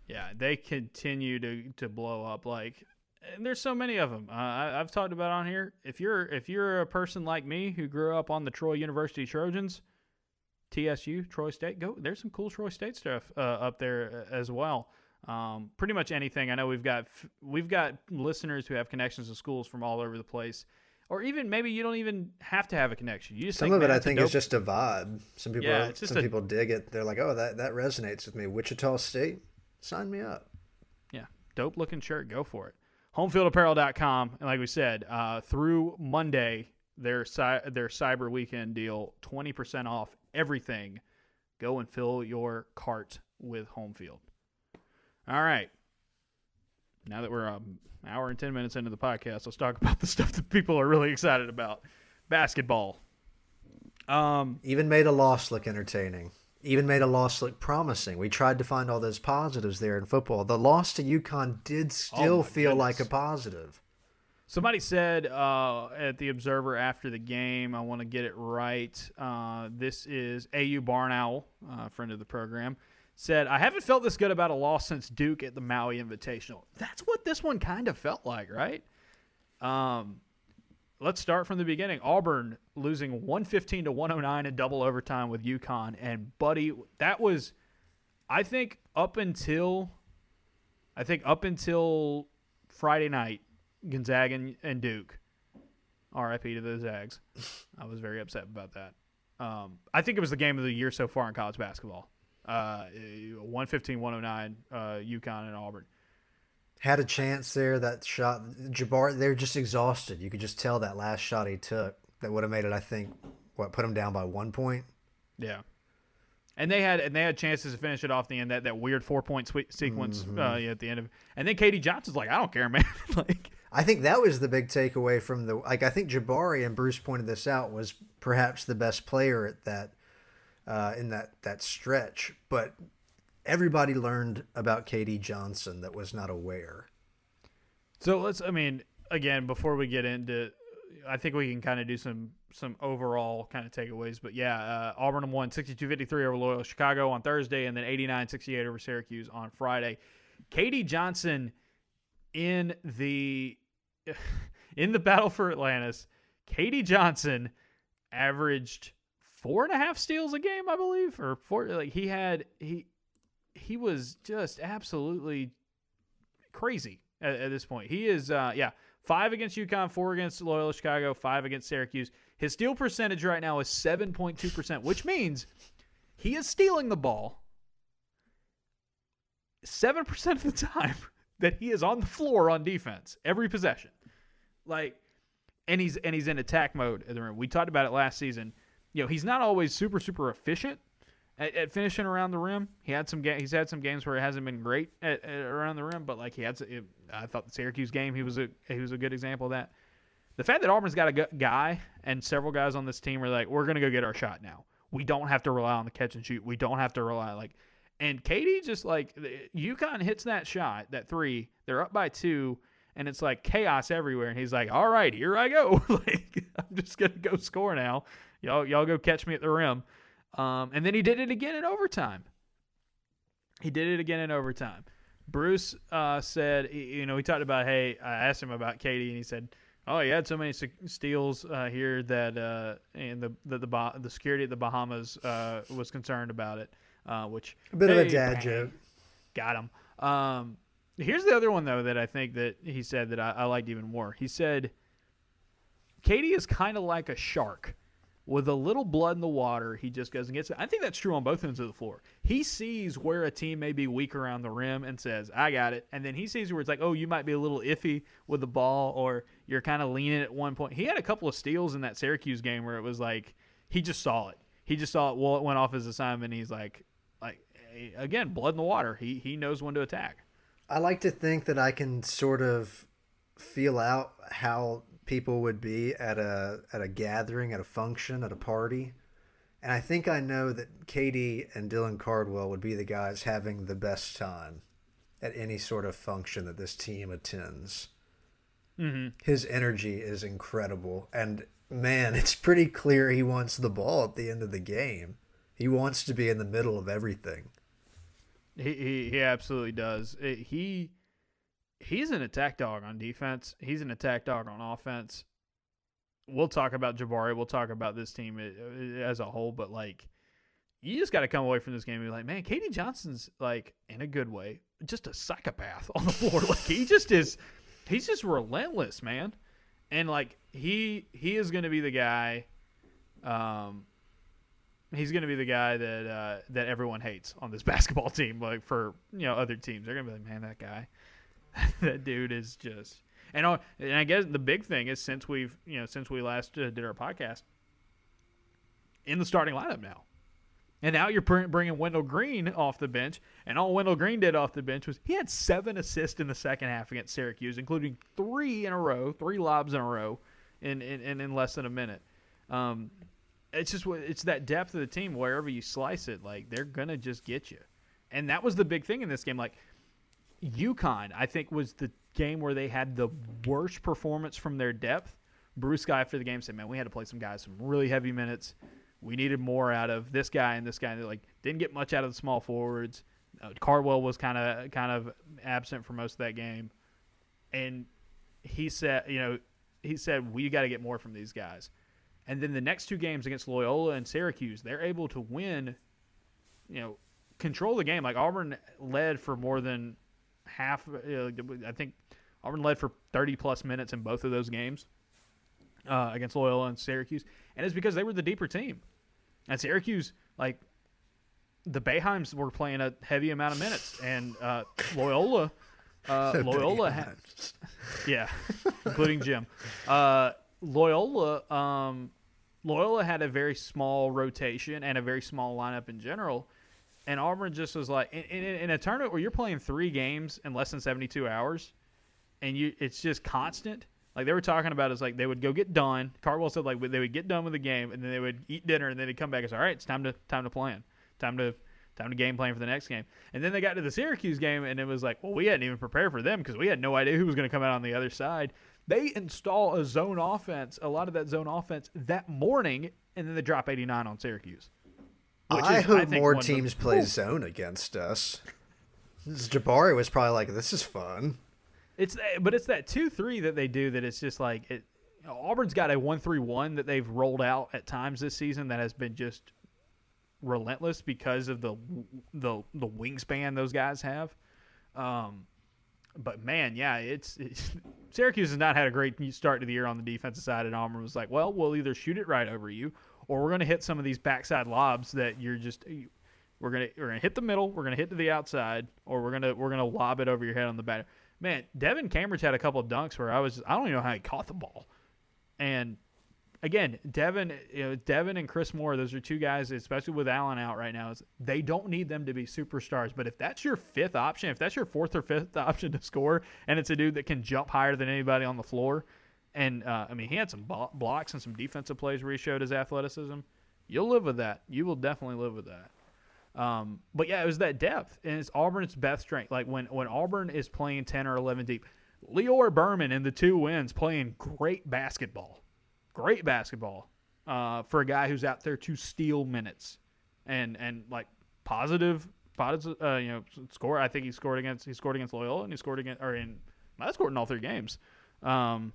Speaker 1: Yeah, they continue to to blow up. Like, and there's so many of them. Uh, I, I've talked about on here. If you're if you're a person like me who grew up on the Troy University Trojans, TSU, Troy State, go. There's some cool Troy State stuff uh, up there uh, as well. Um, pretty much anything. I know we've got we've got listeners who have connections to schools from all over the place, or even maybe you don't even have to have a connection. You just
Speaker 2: some
Speaker 1: think,
Speaker 2: of it I think
Speaker 1: dope
Speaker 2: is just a vibe. Some people
Speaker 1: Yeah,
Speaker 2: are,
Speaker 1: it's just
Speaker 2: some
Speaker 1: a-
Speaker 2: people dig it. They're like, "Oh, that that resonates with me." Wichita State, sign me up.
Speaker 1: Yeah, dope looking shirt. Go for it. Homefieldapparel.com. And like we said, uh, through Monday, their their Cyber Weekend deal, 20% off everything. Go and fill your cart with Homefield. All right. Now that we're um, an hour and 10 minutes into the podcast, let's talk about the stuff that people are really excited about. Basketball. Um,
Speaker 2: Even made a loss look entertaining. Even made a loss look promising. We tried to find all those positives there in football. The loss to UConn did still
Speaker 1: Oh
Speaker 2: feel like a positive.
Speaker 1: Somebody said uh, at the Observer after the game, I want to get it right. Uh, this is AU Barn Owl, uh, friend of the program, said, I haven't felt this good about a loss since Duke at the Maui Invitational. That's what this one kind of felt like, right? Um, let's start from the beginning. Auburn losing 115 to 109 in double overtime with UConn. And, buddy, that was, I think, up until, I think up until Friday night, Gonzaga and, and Duke. RIP to the Zags. I was very upset about that. Um, I think it was the game of the year so far in college basketball. Uh, 115 109, uh, UConn and Auburn.
Speaker 2: Had a chance there. That shot, Jabbar, they're just exhausted. You could just tell that last shot he took that would have made it. I think what put them down by one point.
Speaker 1: Yeah. And they had and they had chances to finish it off the end that, that weird four point sequence uh, yeah, at the end of and then K.D. Johnson's like I don't care man like
Speaker 2: I think that was the big takeaway from the like I think Jabari and Bruce pointed this out was perhaps the best player at that uh, in that that stretch, but everybody learned about K.D. Johnson that was not aware.
Speaker 1: So let's. I mean, again, before we get into, I think we can kind of do some some overall kind of takeaways. But yeah, uh, Auburn won 62-53 over Loyola Chicago on Thursday, and then 89-68 over Syracuse on Friday. K.D. Johnson in the in the battle for Atlantis. K.D. Johnson averaged four and a half steals a game, I believe, or four. Like he had he he was just absolutely crazy at, at this point. He is, uh, yeah, five against UConn, four against Loyola Chicago, five against Syracuse. His steal percentage right now is 7.2%, which means he is stealing the ball 7% of the time that he is on the floor on defense every possession. Like, and he's and he's in attack mode. We talked about it last season. You know, he's not always super super efficient at, at finishing around the rim. He had some ga- he's had some games where it hasn't been great at, at around the rim, but like he had, it, I thought the Syracuse game he was a he was a good example of that. The fact that Auburn's got a gu- guy and several guys on this team are like, we're gonna go get our shot now. We don't have to rely on the catch and shoot. We don't have to rely like, and K.D. just like UConn hits that shot, that three. They're up by two, and it's like chaos everywhere. And he's like, all right, here I go. like I'm just gonna go score now. Y'all y'all go catch me at the rim. Um, and then he did it again in overtime. He did it again in overtime. Bruce uh, said, you know, he talked about, hey, I asked him about K.D., and he said, oh, he had so many steals uh, here that uh, and the the the, the security at the Bahamas uh, was concerned about it, uh, which
Speaker 2: A bit of a dad
Speaker 1: bang,
Speaker 2: joke.
Speaker 1: Got him. Um, here's the other one though that I think that he said that I, I liked even more. He said, K.D. is kind of like a shark. With a little blood in the water, he just goes and gets it. I think that's true on both ends of the floor. He sees where a team may be weak around the rim and says, I got it. And then he sees where it's like, oh, you might be a little iffy with the ball or you're kind of leaning at one point. He had a couple of steals in that Syracuse game where it was like, he just saw it. He just saw it. Well, it went off his assignment. he's like, like again, blood in the water. He, he knows when to attack.
Speaker 2: I like to think that I can sort of feel out how people would be at a at a gathering, at a function, at a party, And I think I know that K.D. and Dylan Cardwell would be the guys having the best time at any sort of function that this team attends.
Speaker 1: Mm-hmm.
Speaker 2: His energy is incredible. And man, it's pretty clear he wants the ball at the end of the game. He wants to be in the middle of everything.
Speaker 1: He he, he absolutely does. It, he he's an attack dog on defense. He's an attack dog on offense. We'll talk about Jabari. We'll talk about this team as a whole, but like you just got to come away from this game and be like, man, K.D. Johnson's like in a good way, just a psychopath on the floor. like he just is, he's just relentless, man. And like he he is going to be the guy. Um, he's going to be the guy that uh, that everyone hates on this basketball team. Like for you know other teams, they're going to be like, man, that guy, that dude is just. And, and I guess the big thing is since we've you know since we last uh, did our podcast, in the starting lineup now. And now you're bringing Wendell Green off the bench, and all Wendell Green did off the bench was he had seven assists in the second half against Syracuse, including three in a row, three lobs in a row, in in, in less than a minute. Um, it's just it's that depth of the team. Wherever you slice it, like they're gonna just get you, and that was the big thing in this game. Like UConn, I think was the game where they had the worst performance from their depth. Bruce Guy after the game said, "Man, we had to play some guys some really heavy minutes." we needed more out of this guy and this guy. And like didn't get much out of the small forwards. Uh, Cardwell was kind of kind of absent for most of that game, and he said, you know, he said we got to get more from these guys. And then the next two games against Loyola and Syracuse, they're able to win. You know, control the game. Like Auburn led for more than half. Uh, I think Auburn led for 30 plus minutes in both of those games uh, against Loyola and Syracuse, and it's because they were the deeper team. At Syracuse, like the Boeheims were playing a heavy amount of minutes, and uh, Loyola, uh, Loyola, had, yeah, including Jim. Uh, Loyola, um, Loyola had a very small rotation and a very small lineup in general, and Auburn just was like in, in, in a tournament where you're playing three games in less than 72 hours, and you it's just constant like they were talking about is like they would go get done. Cardwell said like they would get done with the game and then they would eat dinner and then they'd come back and say, all right, it's time to time to plan, time to time to game plan for the next game. And then they got to the Syracuse game and it was like, well, we hadn't even prepared for them because we had no idea who was going to come out on the other side. They install a zone offense, a lot of that zone offense that morning, and then they drop 89 on Syracuse.
Speaker 2: I is, hope I more teams play zone against us. Jabari was probably like, "This is fun."
Speaker 1: It's but it's that two three that they do that it's just like it. You know, Auburn's got a one three one that they've rolled out at times this season that has been just relentless because of the the the wingspan those guys have. Um, but man, yeah, it's, it's, Syracuse has not had a great start to the year on the defensive side, and Auburn was like, well, we'll either shoot it right over you, or we're going to hit some of these backside lobs that you're just eh, we're gonna we're gonna hit the middle, we're gonna hit to the outside, or we're gonna we're gonna lob it over your head on the back man, Devin Cambridge had a couple of dunks where I was I don't even know how he caught the ball. And again, Devin, you know, Devin and Chris Moore, those are two guys, especially with Allen out right now. Is they don't need them to be superstars, but if that's your fifth option, if that's your fourth or fifth option to score, and it's a dude that can jump higher than anybody on the floor, and uh, I mean he had some blocks and some defensive plays where he showed his athleticism. You'll live with that. You will definitely live with that. Um, but yeah, it was that depth, and it's Auburn's best strength. Like when when Auburn is playing ten or eleven deep, Lior Berman in the two wins playing great basketball, great basketball uh, for a guy who's out there to steal minutes and and like positive, positive, uh, you know, score. I think he scored against he scored against Loyola and he scored against or in I scored in all three games. Um,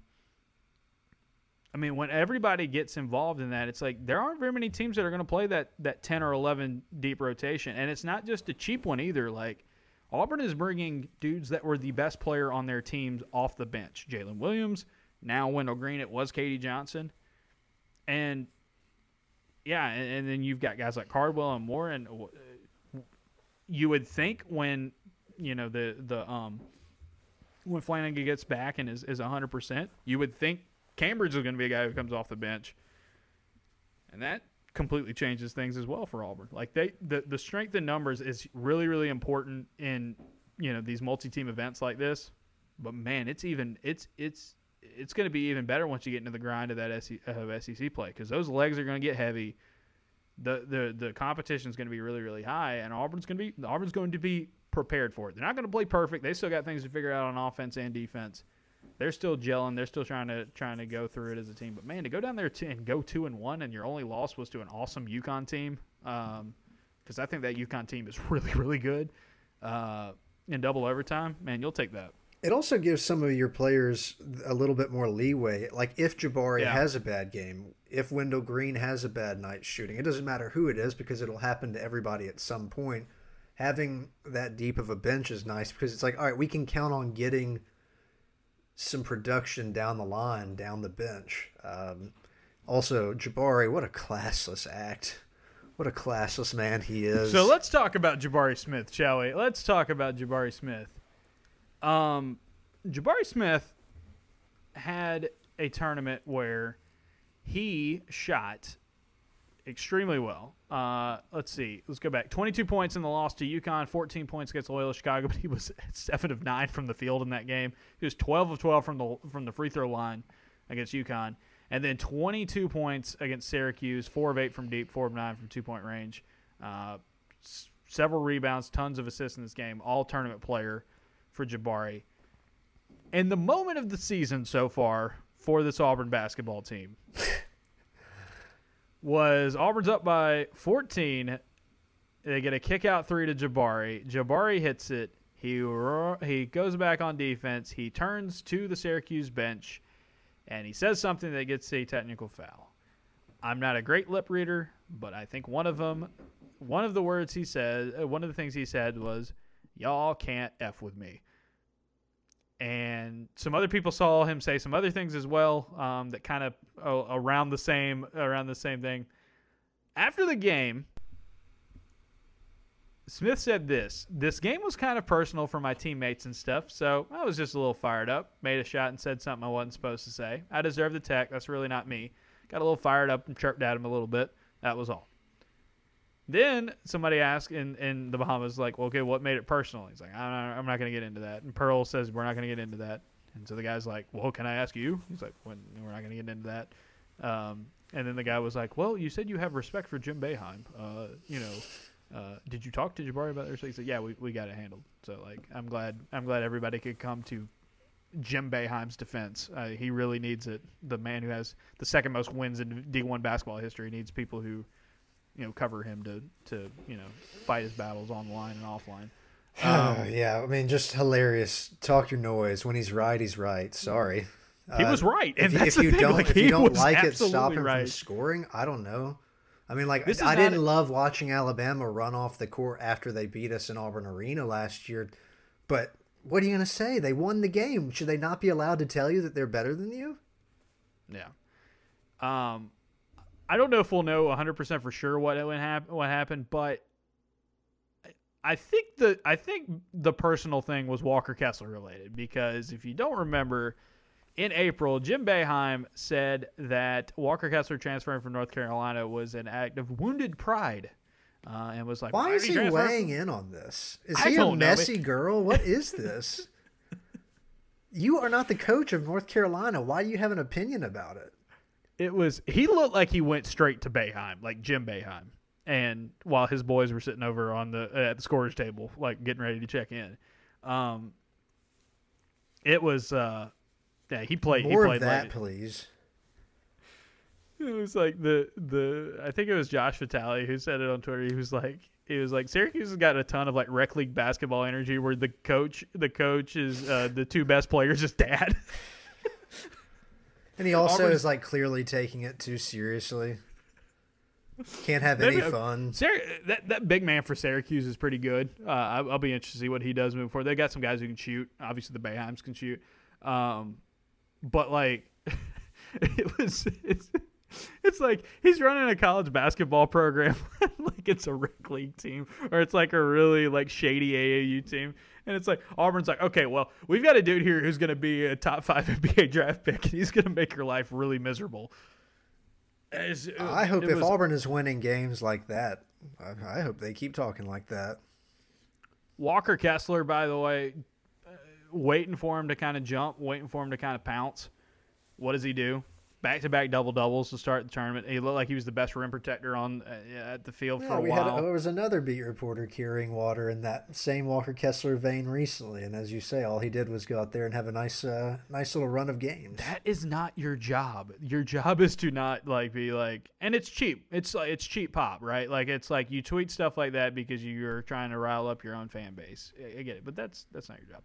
Speaker 1: I mean, when everybody gets involved in that, it's like there aren't very many teams that are going to play that that ten or eleven deep rotation, and it's not just a cheap one either. Like Auburn is bringing dudes that were the best player on their teams off the bench. Jaylin Williams, now Wendell Green. It was K.D. Johnson, and yeah, and, and then you've got guys like Cardwell and Moore. And you would think when you know the the um when Flanagan gets back and is is hundred percent, you would think Cambridge is going to be a guy who comes off the bench, and that completely changes things as well for Auburn. Like they, the the strength in numbers is really really important in you know these multi-team events like this. But man, it's even it's it's it's going to be even better once you get into the grind of that SEC, of SEC play because those legs are going to get heavy. the the the competition is going to be really really high, and Auburn's going to be Auburn's going to be prepared for it. They're not going to play perfect. They still got things to figure out on offense and defense. They're still gelling. They're still trying to trying to go through it as a team. But man, to go down there to, and go two and one, and your only loss was to an awesome UConn team, because um, I think that UConn team is really really good. Uh, in double overtime, man, you'll take that.
Speaker 2: It also gives some of your players a little bit more leeway. Like if Jabari yeah. has a bad game, if Wendell Green has a bad night shooting, it doesn't matter who it is because it'll happen to everybody at some point. Having that deep of a bench is nice because it's like, all right, we can count on getting some production down the line, down the bench. Um, also, Jabari, what a classless act. What a classless man he is.
Speaker 1: So let's talk about Jabari Smith, shall we? Let's talk about Jabari Smith. Um, Jabari Smith had a tournament where he shot extremely well. Uh, let's see. Let's go back. 22 points in the loss to UConn, 14 points against Loyola Chicago, but he was 7 of 9 from the field in that game. He was 12 of 12 from the from the free throw line against UConn. And then 22 points against Syracuse, 4 of 8 from deep, 4 of 9 from two-point range. Uh, s- several rebounds, tons of assists in this game, all tournament player for Jabari. And the moment of the season so far for this Auburn basketball team was Auburn's up by 14. They get a kick out three to Jabari. Jabari hits it. He he goes back on defense. He turns to the Syracuse bench, and he says something that gets a technical foul. I'm not a great lip reader, but I think one of them, one of the words he said, uh, one of the things he said was, "Y'all can't f with me." And some other people saw him say some other things as well um, that kind of uh, around the same around the same thing. After the game, Smith said this: "This game was kind of personal for my teammates and stuff, so I was just a little fired up. Made a shot and said something I wasn't supposed to say. I deserve the tech. That's really not me. Got a little fired up and chirped at him a little bit. That was all." Then somebody asked in, in the Bahamas, like, well, okay, what made it personal? He's like, I'm not, I'm not going to get into that. And Pearl says, we're not going to get into that. And so the guy's like, well, can I ask you? He's like, we're not going to get into that. Um, and then the guy was like, well, you said you have respect for Jim Boeheim. Uh, you know, uh, did you talk to Jabari about this? He said, yeah, we, we got it handled. So like, I'm glad, I'm glad everybody could come to Jim Boeheim's defense. Uh, he really needs it. The man who has the second most wins in D1 basketball history needs people who you know cover him to to you know fight his battles online and offline.
Speaker 2: Um, yeah, I mean, just hilarious. Talk your noise. When he's right, he's right. Sorry.
Speaker 1: He uh, was right, and
Speaker 2: if,
Speaker 1: if
Speaker 2: you
Speaker 1: thing.
Speaker 2: don't
Speaker 1: like,
Speaker 2: if you don't like it, stop him
Speaker 1: right.
Speaker 2: from scoring. I don't know. I mean, like I didn't a... love watching Alabama run off the court after they beat us in Auburn Arena last year, but what are you going to say? They won the game. Should they not be allowed to tell you that they're better than you?
Speaker 1: Yeah. Um, I don't know if we'll know 100% for sure what what, hap- what happened, but I think the I think the personal thing was Walker Kessler related because if you don't remember, in April, Jim Boeheim said that Walker Kessler transferring from North Carolina was an act of wounded pride. Uh, and was like,
Speaker 2: why,
Speaker 1: why
Speaker 2: is he weighing in on this? Is I he a messy know, girl? What is this? you are not the coach of North Carolina. Why do you have an opinion about it?
Speaker 1: It was he looked like he went straight to Boeheim, like Jim Boeheim, and while his boys were sitting over on the at the scorers table, like getting ready to check in. Um, it was uh, yeah, he played.
Speaker 2: More
Speaker 1: he played
Speaker 2: of that,
Speaker 1: like,
Speaker 2: please.
Speaker 1: It was like the the I think it was Josh Vitale who said it on Twitter. He was like he was like Syracuse has got a ton of like rec league basketball energy where the coach the coach is uh, the two best players is dad.
Speaker 2: And he also is like clearly taking it too seriously. Can't have any fun.
Speaker 1: that that big man for Syracuse is pretty good. Uh, I'll, I'll, be interested to see what he does moving forward. They got some guys who can shoot. Obviously, the Boeheims can shoot. Um, but like, it was it's, like he's running a college basketball program like it's a rec league team or it's like a really like shady AAU team. And it's like Auburn's like, okay, well, we've got a dude here who's going to be a top five NBA draft pick, and he's going to make your life really miserable.
Speaker 2: As, I hope if was, Auburn is winning games like that, I, I hope they keep talking like that.
Speaker 1: Walker Kessler, by the way, uh, waiting for him to kind of jump, waiting for him to kind of pounce. What does he do? Back to back double doubles to start the tournament. He looked like he was the best rim protector on uh, at the field
Speaker 2: Yeah,
Speaker 1: for a
Speaker 2: we
Speaker 1: while.
Speaker 2: had there was another beat reporter carrying water in that same Walker Kessler vein recently, and as you say, all he did was go out there and have a nice, uh, nice little run of games.
Speaker 1: that is not your job. Your job is to not like be like, and it's cheap. It's like it's cheap pop, right? Like it's like you tweet stuff like that because you're trying to rile up your own fan base. I I get it, but that's that's not your job.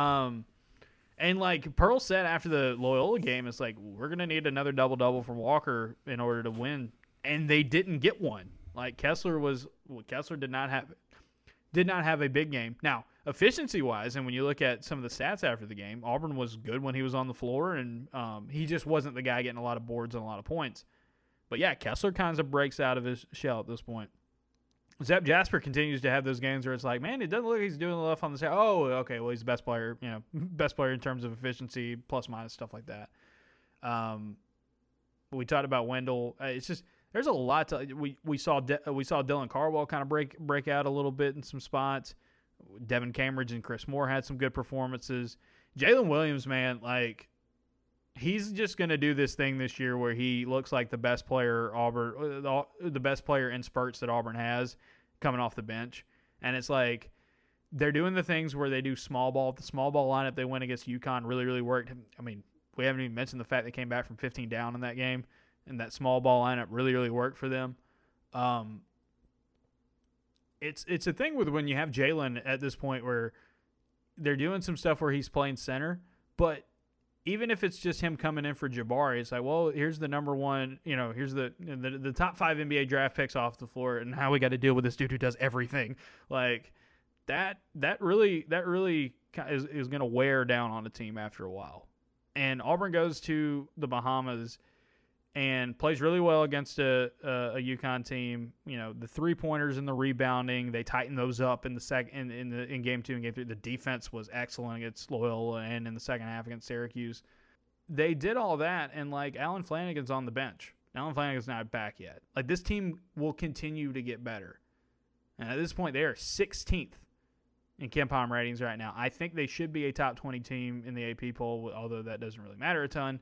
Speaker 1: Um, and like Pearl said after the Loyola game, it's like we're gonna need another double double from Walker in order to win, and they didn't get one. Like Kessler was, well, Kessler did not have did not have a big game. Now, efficiency wise, and when you look at some of the stats after the game, Auburn was good when he was on the floor, and um, he just wasn't the guy getting a lot of boards and a lot of points. But yeah, Kessler kind of breaks out of his shell at this point. Zep Jasper continues to have those games where it's like, man, it doesn't look like he's doing enough on the side. Oh, okay, well he's the best player, you know, best player in terms of efficiency, plus minus stuff like that. Um, we talked about Wendell. Uh, it's just there's a lot to we we saw De- we saw Dylan Cardwell kind of break break out a little bit in some spots. Devin Cambridge and Chris Moore had some good performances. Jaylin Williams, man, like he's just going to do this thing this year where he looks like the best player Auburn, uh, the best player in spurts that Auburn has coming off the bench, and it's like they're doing the things where they do small ball. The small ball lineup they went against UConn really, really worked. I mean, we haven't even mentioned the fact they came back from 15 down in that game, and that small ball lineup really, really worked for them. Um, it's it's a thing with when you have Jaylin at this point where they're doing some stuff where he's playing center, but even if it's just him coming in for Jabari, it's like, well, here's the number one, you know, here's the the, the top five NBA draft picks off the floor, and how we got to deal with this dude who does everything. Like that, that really, that really is is going to wear down on a team after a while. And Auburn goes to the Bahamas and plays really well against a, a, a UConn team. You know, the three pointers and the rebounding, they tighten those up in the second in, in the in game two and game three. The defense was excellent against Loyola and in the second half against Syracuse. They did all that, and like Allen Flanagan's on the bench. Allen Flanagan's not back yet. Like this team will continue to get better. And at this point, they are 16th in KenPom ratings right now. I think they should be a top 20 team in the AP poll, although that doesn't really matter a ton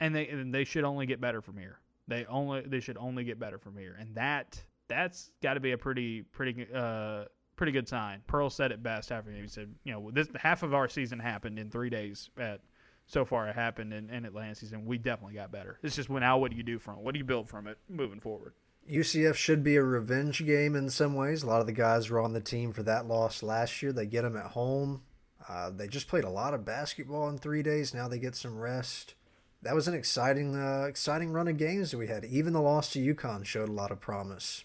Speaker 1: and they and they should only get better from here. They only they should only get better from here, and that that's got to be a pretty pretty uh pretty good sign. Pearl said it best after he said, you know, this half of our season happened in three days. At so far, it happened in, in Atlanta season. We definitely got better. It's just now, what do you do from it? What do you build from it moving forward?
Speaker 2: UCF should be a revenge game in some ways. A lot of the guys were on the team for that loss last year. They get them at home. Uh, they just played a lot of basketball in three days. Now they get some rest that was an exciting, uh, exciting run of games that we had. Even the loss to UConn showed a lot of promise.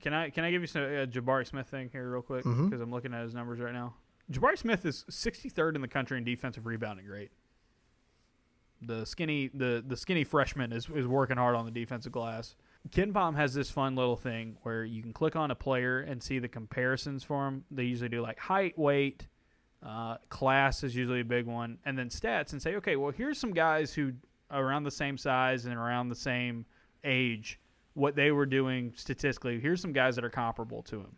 Speaker 1: Can I can I give you some uh, Jabari Smith thing here real quick because
Speaker 2: Mhm.
Speaker 1: I'm looking at his numbers right now. Jabari Smith is 63rd in the country in defensive rebounding rate. The skinny the the skinny freshman is is working hard on the defensive glass. KenPom has this fun little thing where you can click on a player and see the comparisons for them. They usually do like height, weight, uh, class is usually a big one, and then stats, and say, okay, well, here's some guys who around the same size and around the same age, what they were doing statistically. Here's some guys that are comparable to him.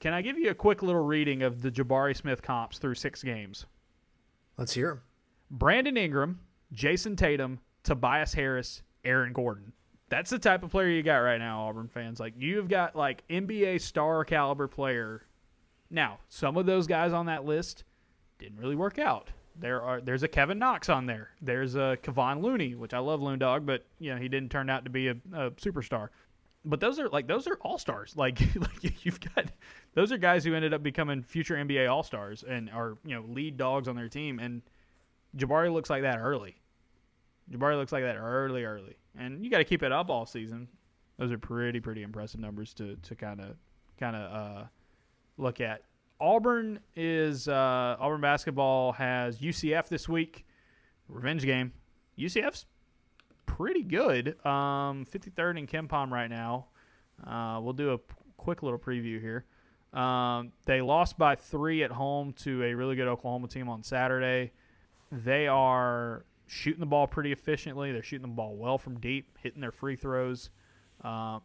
Speaker 1: Can I give you a quick little reading of the Jabari Smith comps through six games?
Speaker 2: Let's hear them.
Speaker 1: Brandon Ingram, Jayson Tatum, Tobias Harris, Aaron Gordon. That's the type of player you got right now, Auburn fans. Like you've got like NBA star caliber player. Now, some of those guys on that list didn't really work out. There are there's a Kevin Knox on there. There's a Kevon Looney, which I love Loon Dog, but you know he didn't turn out to be a, a superstar. But those are like those are all stars. Like like you've got those are guys who ended up becoming future NBA all stars and are you know lead dogs on their team. And Jabari looks like that early. Jabari looks like that early, early, and you got to keep it up all season. Those are pretty, pretty impressive numbers to to kind of kind of uh, look at. Auburn is uh, Auburn basketball has UCF this week, revenge game. UCF's pretty good. Um, 53rd in KenPom right now. Uh, we'll do a p- quick little preview here. Um, they lost by three at home to a really good Oklahoma team on Saturday. They are shooting the ball pretty efficiently. They're shooting the ball well from deep, hitting their free throws, uh,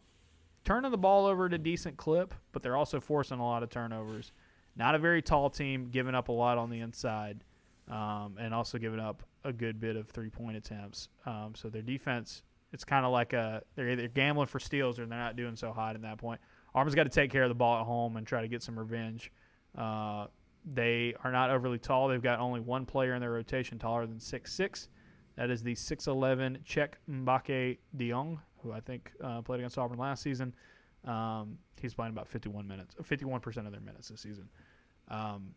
Speaker 1: turning the ball over at a decent clip, but they're also forcing a lot of turnovers. Not a very tall team, giving up a lot on the inside. um, and also giving up a good bit of three point attempts. Um, so their defense, it's kind of like a they're either gambling for steals or they're not doing so hot in that point. Auburn's got to take care of the ball at home and try to get some revenge. Uh, they are not overly tall. They've got only one player in their rotation taller than six six. That is the 6'11 Cheick Mbacke Diong, who I think uh, played against Auburn last season. Um, he's playing about 51 minutes, 51% of their minutes this season. Um,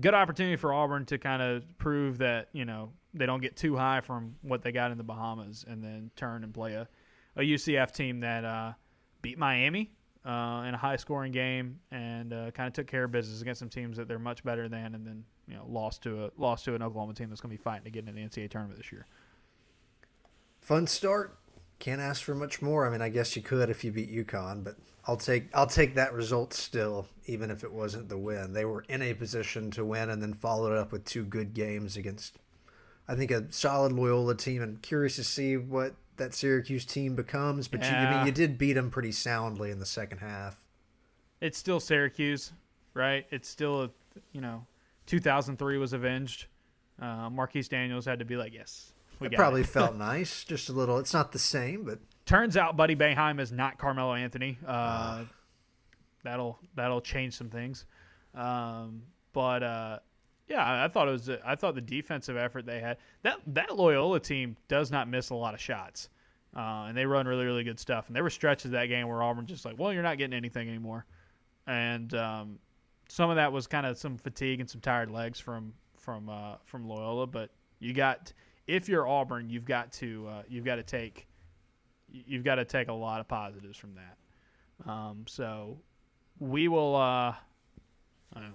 Speaker 1: good opportunity for Auburn to kind of prove that you know they don't get too high from what they got in the Bahamas, and then turn and play a, a UCF team that uh, beat Miami uh, in a high scoring game and uh, kind of took care of business against some teams that they're much better than, and then you know lost to a lost to an Oklahoma team that's going to be fighting to get into the NCAA tournament this year.
Speaker 2: Fun start. Can't ask for much more. I mean, I guess you could if you beat UConn, but I'll take I'll take that result still, even if it wasn't the win. They were in a position to win, and then followed up with two good games against, I think, a solid Loyola team. And curious to see what that Syracuse team becomes. But yeah. you, I mean, you did beat them pretty soundly in the second half.
Speaker 1: It's still Syracuse, right? It's still, a, you know, 2003 was avenged. Uh, Marquis Daniels had to be like, yes,
Speaker 2: we it probably it. felt nice, just a little. It's not the same, but
Speaker 1: turns out Buddy Boeheim is not Carmelo Anthony. Uh, uh. That'll that'll change some things. Um, but uh, yeah, I thought it was. I thought the defensive effort they had that that Loyola team does not miss a lot of shots, uh, and they run really really good stuff. And there were stretches of that game where Auburn just like, well, you're not getting anything anymore, and um, some of that was kind of some fatigue and some tired legs from from uh, from Loyola. But you got if you're Auburn, you've got to uh, you've got to take you've got to take a lot of positives from that. Um, so we will. Uh,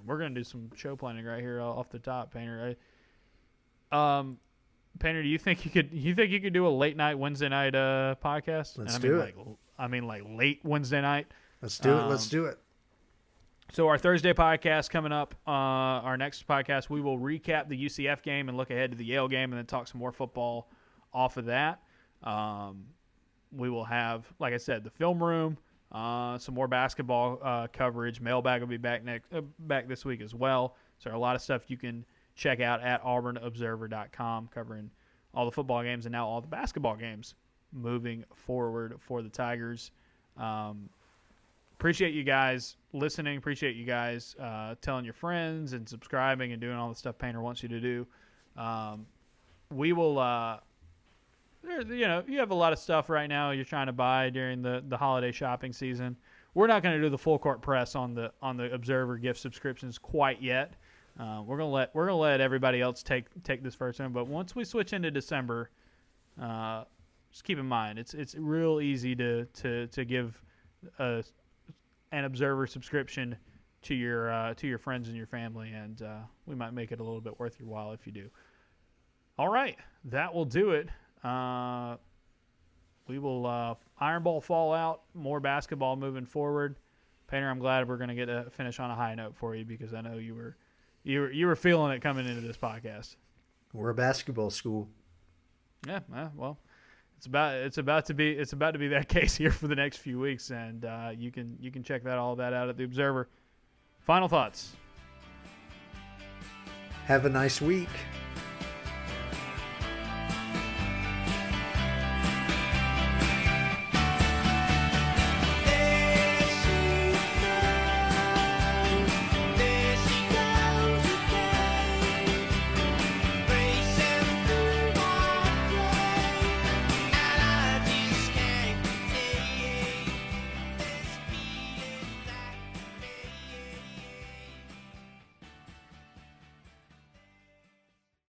Speaker 1: we're gonna do some show planning right here off the top, Painter. Right? Um, Painter, do you think you could? You think you could do a late night Wednesday night uh, podcast?
Speaker 2: Let's
Speaker 1: I
Speaker 2: do
Speaker 1: mean,
Speaker 2: it.
Speaker 1: Like, I mean, like late Wednesday night.
Speaker 2: Let's do um, it. Let's um, do it.
Speaker 1: So our Thursday podcast coming up, uh, our next podcast, we will recap the UCF game and look ahead to the Yale game, and then talk some more football off of that. Um, we will have, like I said, the film room, uh, some more basketball uh, coverage. Mailbag will be back next, uh, back this week as well. So a lot of stuff you can check out at AuburnObserver.com, covering all the football games and now all the basketball games moving forward for the Tigers. Um, appreciate you guys listening. Appreciate you guys uh, telling your friends and subscribing and doing all the stuff Painter wants you to do. Um, we will. Uh, you know, you have a lot of stuff right now you're trying to buy during the, the holiday shopping season. We're not going to do the full court press on the on the Observer gift subscriptions quite yet. Uh, we're gonna let we're gonna let everybody else take take this first one. But once we switch into December, uh, just keep in mind it's it's real easy to to to give a an Observer subscription to your uh, to your friends and your family, and uh, we might make it a little bit worth your while if you do. All right, that will do it. Uh, we will uh, Iron Bowl fallout, more basketball moving forward. Painter, I'm glad we're going to get a finish on a high note for you because I know you were you were you were feeling it coming into this podcast.
Speaker 2: We're a basketball school.
Speaker 1: Yeah, well, it's about it's about to be it's about to be that case here for the next few weeks, and uh, you can you can check that all that out at the Observer. Final thoughts.
Speaker 2: Have a nice week.